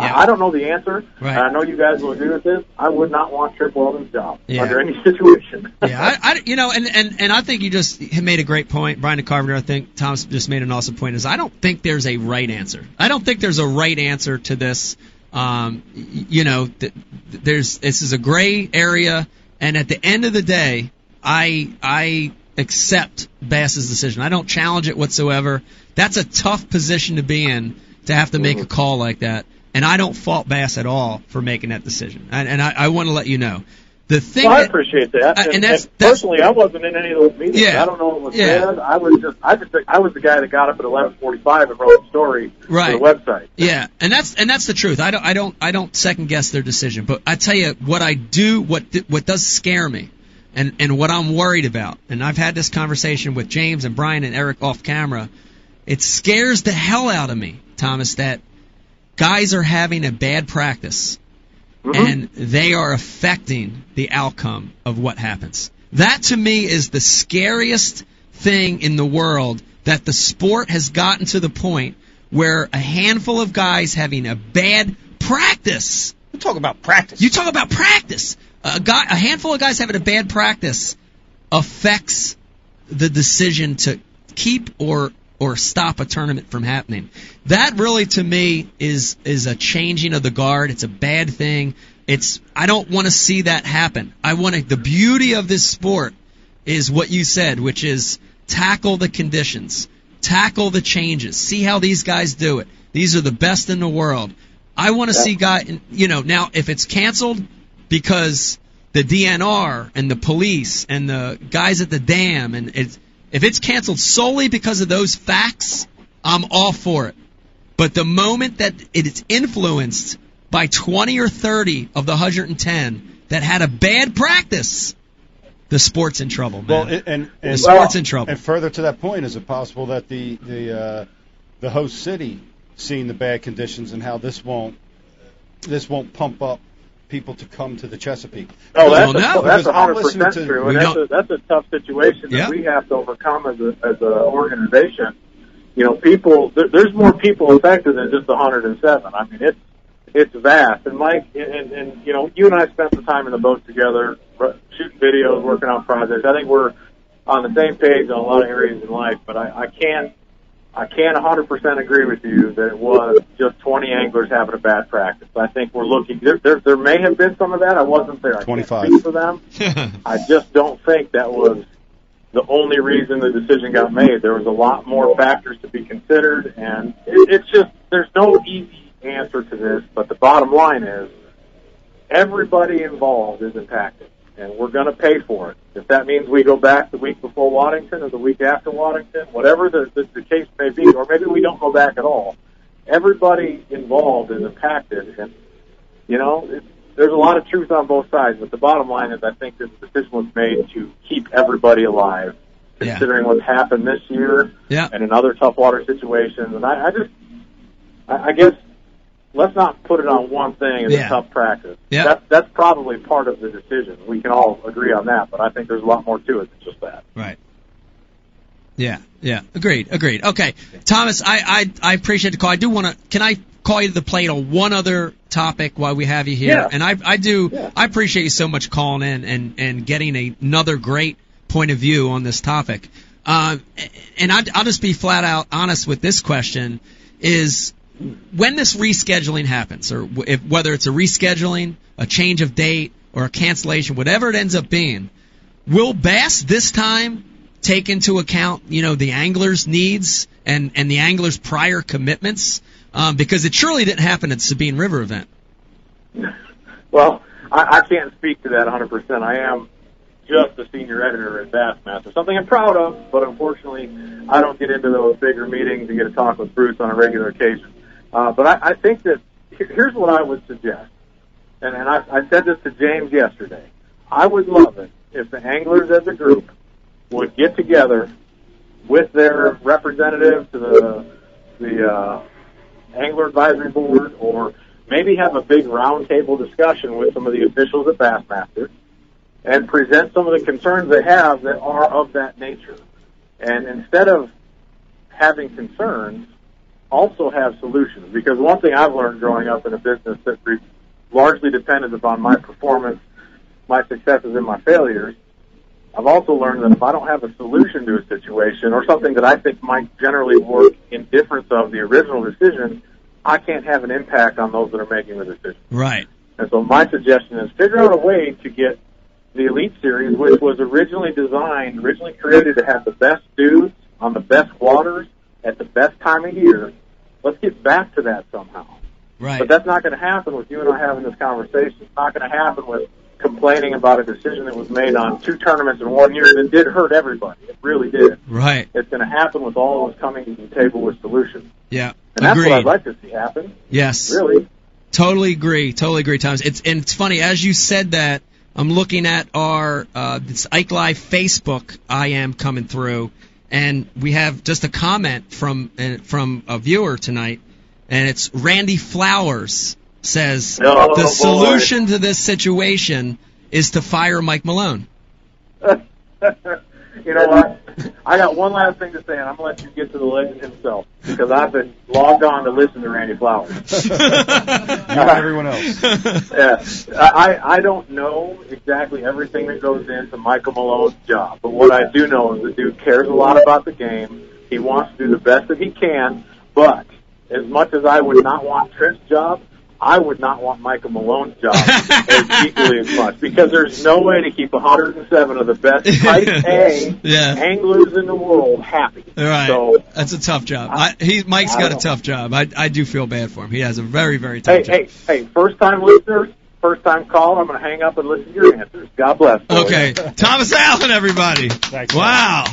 I I don't know the answer. Right. I know you guys will agree with this. I would not want Trip Weldon's job Yeah. under any situation. yeah, I, I, you know, and, and, and I think you just made a great point. Brian Carpenter, I think Thomas just made an awesome point. Is I don't think there's a right answer. I don't think there's a right answer to this. Um, you know, th- th- there's this is a gray area, and at the end of the day, I I accept Bass's decision. I don't challenge it whatsoever. That's a tough position to be in to have to make a call like that. And I don't fault Bass at all for making that decision. And, and I, I want to let you know. The thing Well, I appreciate that. And, and that's- and that's- personally, I wasn't in any of those meetings. Yeah. I don't know what was Yeah. said. I was just, I just, I was the guy that got up at 11:45 and wrote the story Right. for the website. Yeah, and that's and that's the truth. I don't I don't I don't second guess their decision, but I tell you what I do what what does scare me, and and what I'm worried about. And I've had this conversation with James and Brian and Eric off camera. It scares the hell out of me, Thomas, that guys are having a bad practice mm-hmm. and they are affecting the outcome of what happens. That to me is the scariest thing in the world that the sport has gotten to the point where a handful of guys having a bad practice. You talk about practice. You talk about practice. A guy, a handful of guys having a bad practice affects the decision to keep or or stop a tournament from happening. That really to me is is a changing of the guard. It's a bad thing. It's I don't want to see that happen. I want to, the beauty of this sport is what you said, which is tackle the conditions, tackle the changes, see how these guys do it. These are the best in the world. I want to see guy, you know, now if it's canceled because the DNR and the police and the guys at the dam and it's if it's canceled solely because of those facts, I'm all for it. But the moment that it is influenced by 20 or 30 of the 110 that had a bad practice, the sport's in trouble, man. Well, and, and, the sport's in trouble. And further to that point, is it possible that the the uh, the host city seeing the bad conditions and how this won't this won't pump up people to come to the Chesapeake? Oh, that's Because- a, that's because a I'm hundred listening percent to- true, and that's a, that's a tough situation Yeah. that we have to overcome as a as an organization. You know, people there, there's more people affected than just 107. I mean, it's it's vast. And Mike, and, and you know, you and I spent some time in the boat together, shooting videos, working on projects. I think we're on the same page on a lot of areas in life, but I, I can't I can't 100% agree with you that it was just 20 anglers having a bad practice. I think we're looking. There, there, there may have been some of that. I wasn't there. I can't 25. speak for them. I just don't think that was the only reason the decision got made. There was a lot more factors to be considered, and it, it's just there's no easy answer to this. But the bottom line is, everybody involved is impacted, and we're going to pay for it. If that means we go back the week before Waddington or the week after Waddington, whatever the, the, the case may be, or maybe we don't go back at all. Everybody involved is impacted, and you know, it, there's a lot of truth on both sides. But the bottom line is, I think this decision was made to keep everybody alive, Yeah. considering what's happened this year Yeah. and in other tough water situations. And I, I just, I, I guess, let's not put it on one thing as Yeah. a tough practice. Yeah. That's that's probably part of the decision. We can all agree on that, but I think there's a lot more to it than just that. Right. Yeah, yeah, agreed, agreed. Okay, Thomas, I I, I appreciate the call. I do want to. Can I call you to the plate on one other topic while we have you here? Yeah. And I I do. I appreciate you so much calling in and and getting a, another great point of view on this topic. Um, and I, I'll just be flat out honest with this question: is when this rescheduling happens, or if, whether it's a rescheduling, a change of date, or a cancellation, whatever it ends up being, will Bass this time take into account, you know, the angler's needs and and the angler's prior commitments? Um, because it surely didn't happen at Sabine River event. Well, I, I can't speak to that 100%. I am just a senior editor at Bassmaster, something I'm proud of, but unfortunately, I don't get into those bigger meetings and get to talk with Bruce on a regular occasion. Uh, but I, I think that here's what I would suggest, and, and I, I said this to James yesterday. I would love it if the anglers as a group would get together with their representative to the the uh, angler advisory board, or maybe have a big roundtable discussion with some of the officials at Bassmaster, and present some of the concerns they have that are of that nature. And instead of having concerns, also have solutions. Because one thing I've learned growing up in a business that largely depended upon my performance, my successes and my failures, I've also learned that if I don't have a solution to a situation or something that I think might generally work in difference of the original decision, I can't have an impact on those that are making the decision. Right. And so my suggestion is figure out a way to get the Elite Series, which was originally designed, originally created to have the best dudes on the best waters at the best time of year. Let's get back to that somehow. Right. But that's not going to happen with you and I having this conversation. It's not going to happen with complaining about a decision that was made on two tournaments in one year that did hurt everybody. It really did. Right. It's going to happen with all of us coming to the table with solutions. Yeah. And that's Agreed. what I'd like to see happen. Yes. Really. Totally agree. Totally agree, Thomas. It's and it's funny as you said that. I'm looking at our uh, this Ike Live Facebook. I am coming through, and we have just a comment from uh, from a viewer tonight, and it's Randy Flowers says Oh, the boy. solution to this situation is to fire Mike Malone. You know what? I got one last thing to say, and I'm gonna let you get to the legend himself because I've been logged on to listen to Randy Flowers. You and everyone else. yeah, I I don't know exactly everything that goes into Michael Malone's job, but what I do know is the dude cares a lot about the game. He wants to do the best that he can, but as much as I would not want Trent's job, I would not want Michael Malone's job as equally as much because there's no way to keep 107 of the best type A Yeah. anglers in the world happy. All right. So That's a tough job. I, he Mike's I got a don't- tough job. I I do feel bad for him. He has a very very tough hey, job. hey, hey, first time listeners, first time caller, I'm going to hang up and listen to your answers. God bless. boys. Okay, Thomas Allen, everybody. Thanks, wow,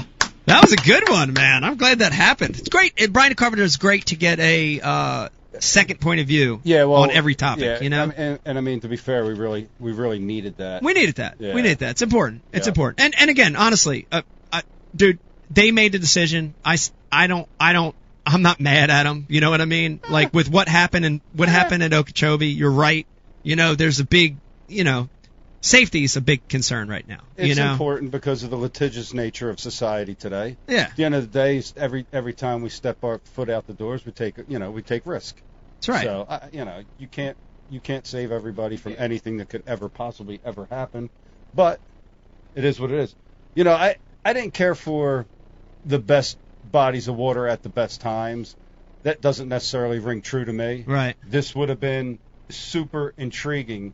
that was a good one, man. I'm glad that happened. It's great. And Brian Carpenter is great to get a uh, second point of view Yeah, well, on every topic. yeah, you know, and, and, and I mean, to be fair, we really, we really needed that. we needed that. Yeah. We needed that. It's important. It's Yeah. important. And and again, honestly, uh, I, dude, they made the decision. I I don't I don't. I'm not mad at them. You know what I mean? Like with what happened and what happened at Okeechobee, you're right. You know, there's a big, you know, safety is a big concern right now. It's you know, important because of the litigious nature of society today. Yeah. At the end of the day, every every time we step our foot out the doors, we take you know we take risk. That's right. So I, you know you can't you can't save everybody from anything that could ever possibly ever happen, but it is what it is. You know I I didn't care for the best bodies of water at the best times. That doesn't necessarily ring true to me. Right. This would have been super intriguing.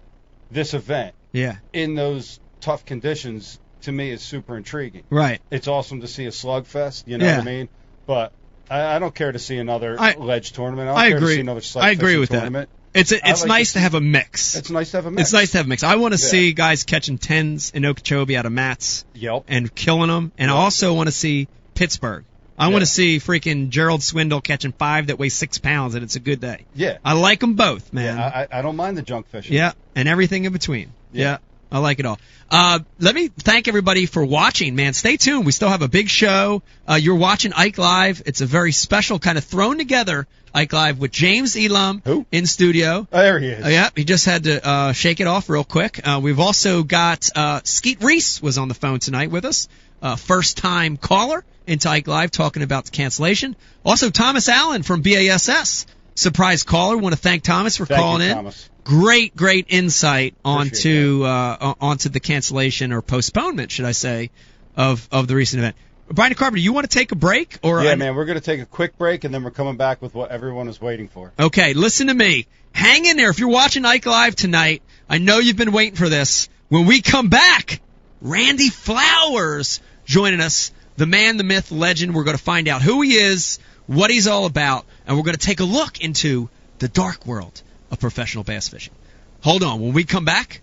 This event Yeah. in those tough conditions to me is super intriguing. Right. It's awesome to see a slugfest, you know Yeah. what I mean? But I, I don't care to see another I- ledge tournament. I, don't I care agree. To see another I agree with that. It's a, it's like nice to have a mix. It's nice to have a mix. It's nice to have a mix. I want to Yeah. see guys catching tens in Okeechobee out of mats Yep. and killing them, and I also want to see Pittsburgh. I want to see freaking Gerald Swindle catching five that weigh six pounds, and it's a good day. Yeah. I like them both, man. Yeah, I, I I don't mind the junk fishing. Yeah, and everything in between. Yeah. Yeah. I like it all. Uh, let me thank everybody for watching, man. Stay tuned. We still have a big show. Uh, you're watching Ike Live. It's a very special kind of thrown together Ike Live with James Elam Who? in studio. Oh, there he is. Uh, yeah, he just had to uh, shake it off real quick. Uh, we've also got uh, Skeet Reese was on the phone tonight with us, uh, first time caller into Ike Live talking about the cancellation. Also Thomas Allen from BASS, surprise caller. Want to thank Thomas for Thank you, calling in. Thomas. Great, great insight onto uh, onto the cancellation or postponement, should I say, of of the recent event. Brian Carpenter, you want to take a break or Yeah, man, we're going to take a quick break and then we're coming back with what everyone is waiting for. Okay, listen to me. Hang in there. If you're watching Ike Live tonight, I know you've been waiting for this. When we come back, Randy Flowers joining us, the man, the myth, legend. We're going to find out who he is, what he's all about, and we're going to take a look into the dark world of professional bass fishing. Hold on. When we come back,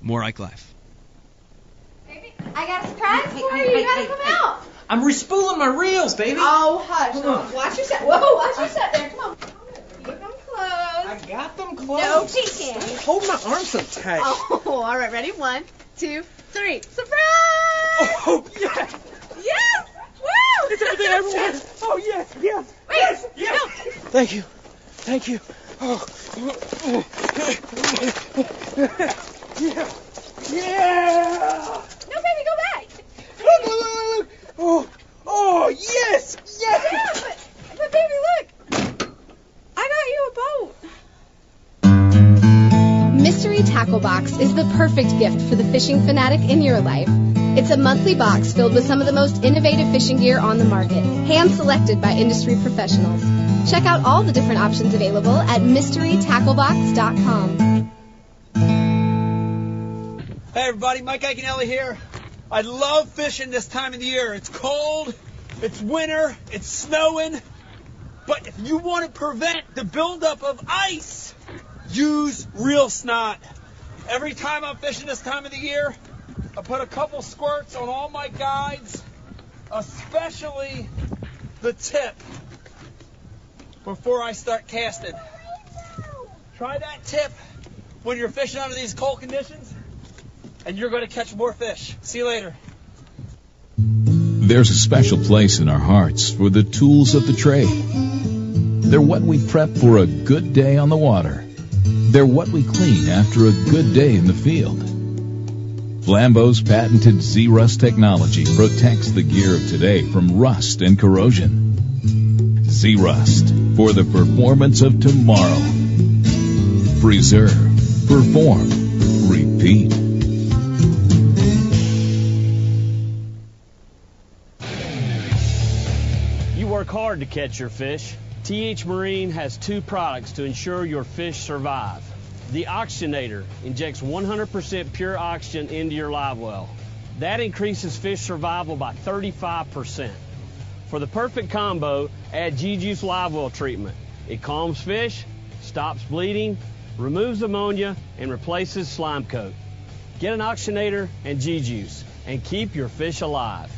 more Ike Live. Baby, I got a surprise for you. You gotta come out. I'm respooling my reels, baby. Oh, hush. Come on. Watch your set. Whoa, watch your set there. Come on. Keep them close. I got them close. No closed. peeking. Hold my arm so tight. Oh, all right. Ready? One, two, three. Surprise! Oh, yeah. Yes! Woo! Is everything everywhere? Oh, yes, yes. Wait, yes, yes. no. Thank you. Thank you. Oh. Yeah. Yeah. No, baby, go back. Look, look, look, look. Oh, oh, yes, yes. Yeah, but, but baby, look. I got you a boat. Mystery Tackle Box is the perfect gift for the fishing fanatic in your life. It's a monthly box filled with some of the most innovative fishing gear on the market, hand selected by industry professionals. Check out all the different options available at mysterytacklebox.com. Hey everybody, Mike Iaconelli here. I love fishing this time of the year. It's cold, it's winter, it's snowing. But if you want to prevent the buildup of ice, use real snot. Every time I'm fishing this time of the year, I put a couple squirts on all my guides, especially the tip, before I start casting. Try that tip when you're fishing under these cold conditions and you're going to catch more fish. See you later. There's a special place in our hearts for the tools of the trade. They're what we prep for a good day on the water. They're what we clean after a good day in the field. Flambeau's patented Zerust technology protects the gear of today from rust and corrosion. Zerust for the performance of tomorrow. Preserve, perform, repeat. You work hard to catch your fish. TH Marine has two products to ensure your fish survive. The Oxygenator injects 100% pure oxygen into your live well. That increases fish survival by 35%. For the perfect combo, add G-Juice Live Well treatment. It calms fish, stops bleeding, removes ammonia, and replaces slime coat. Get an oxygenator and G-Juice and keep your fish alive.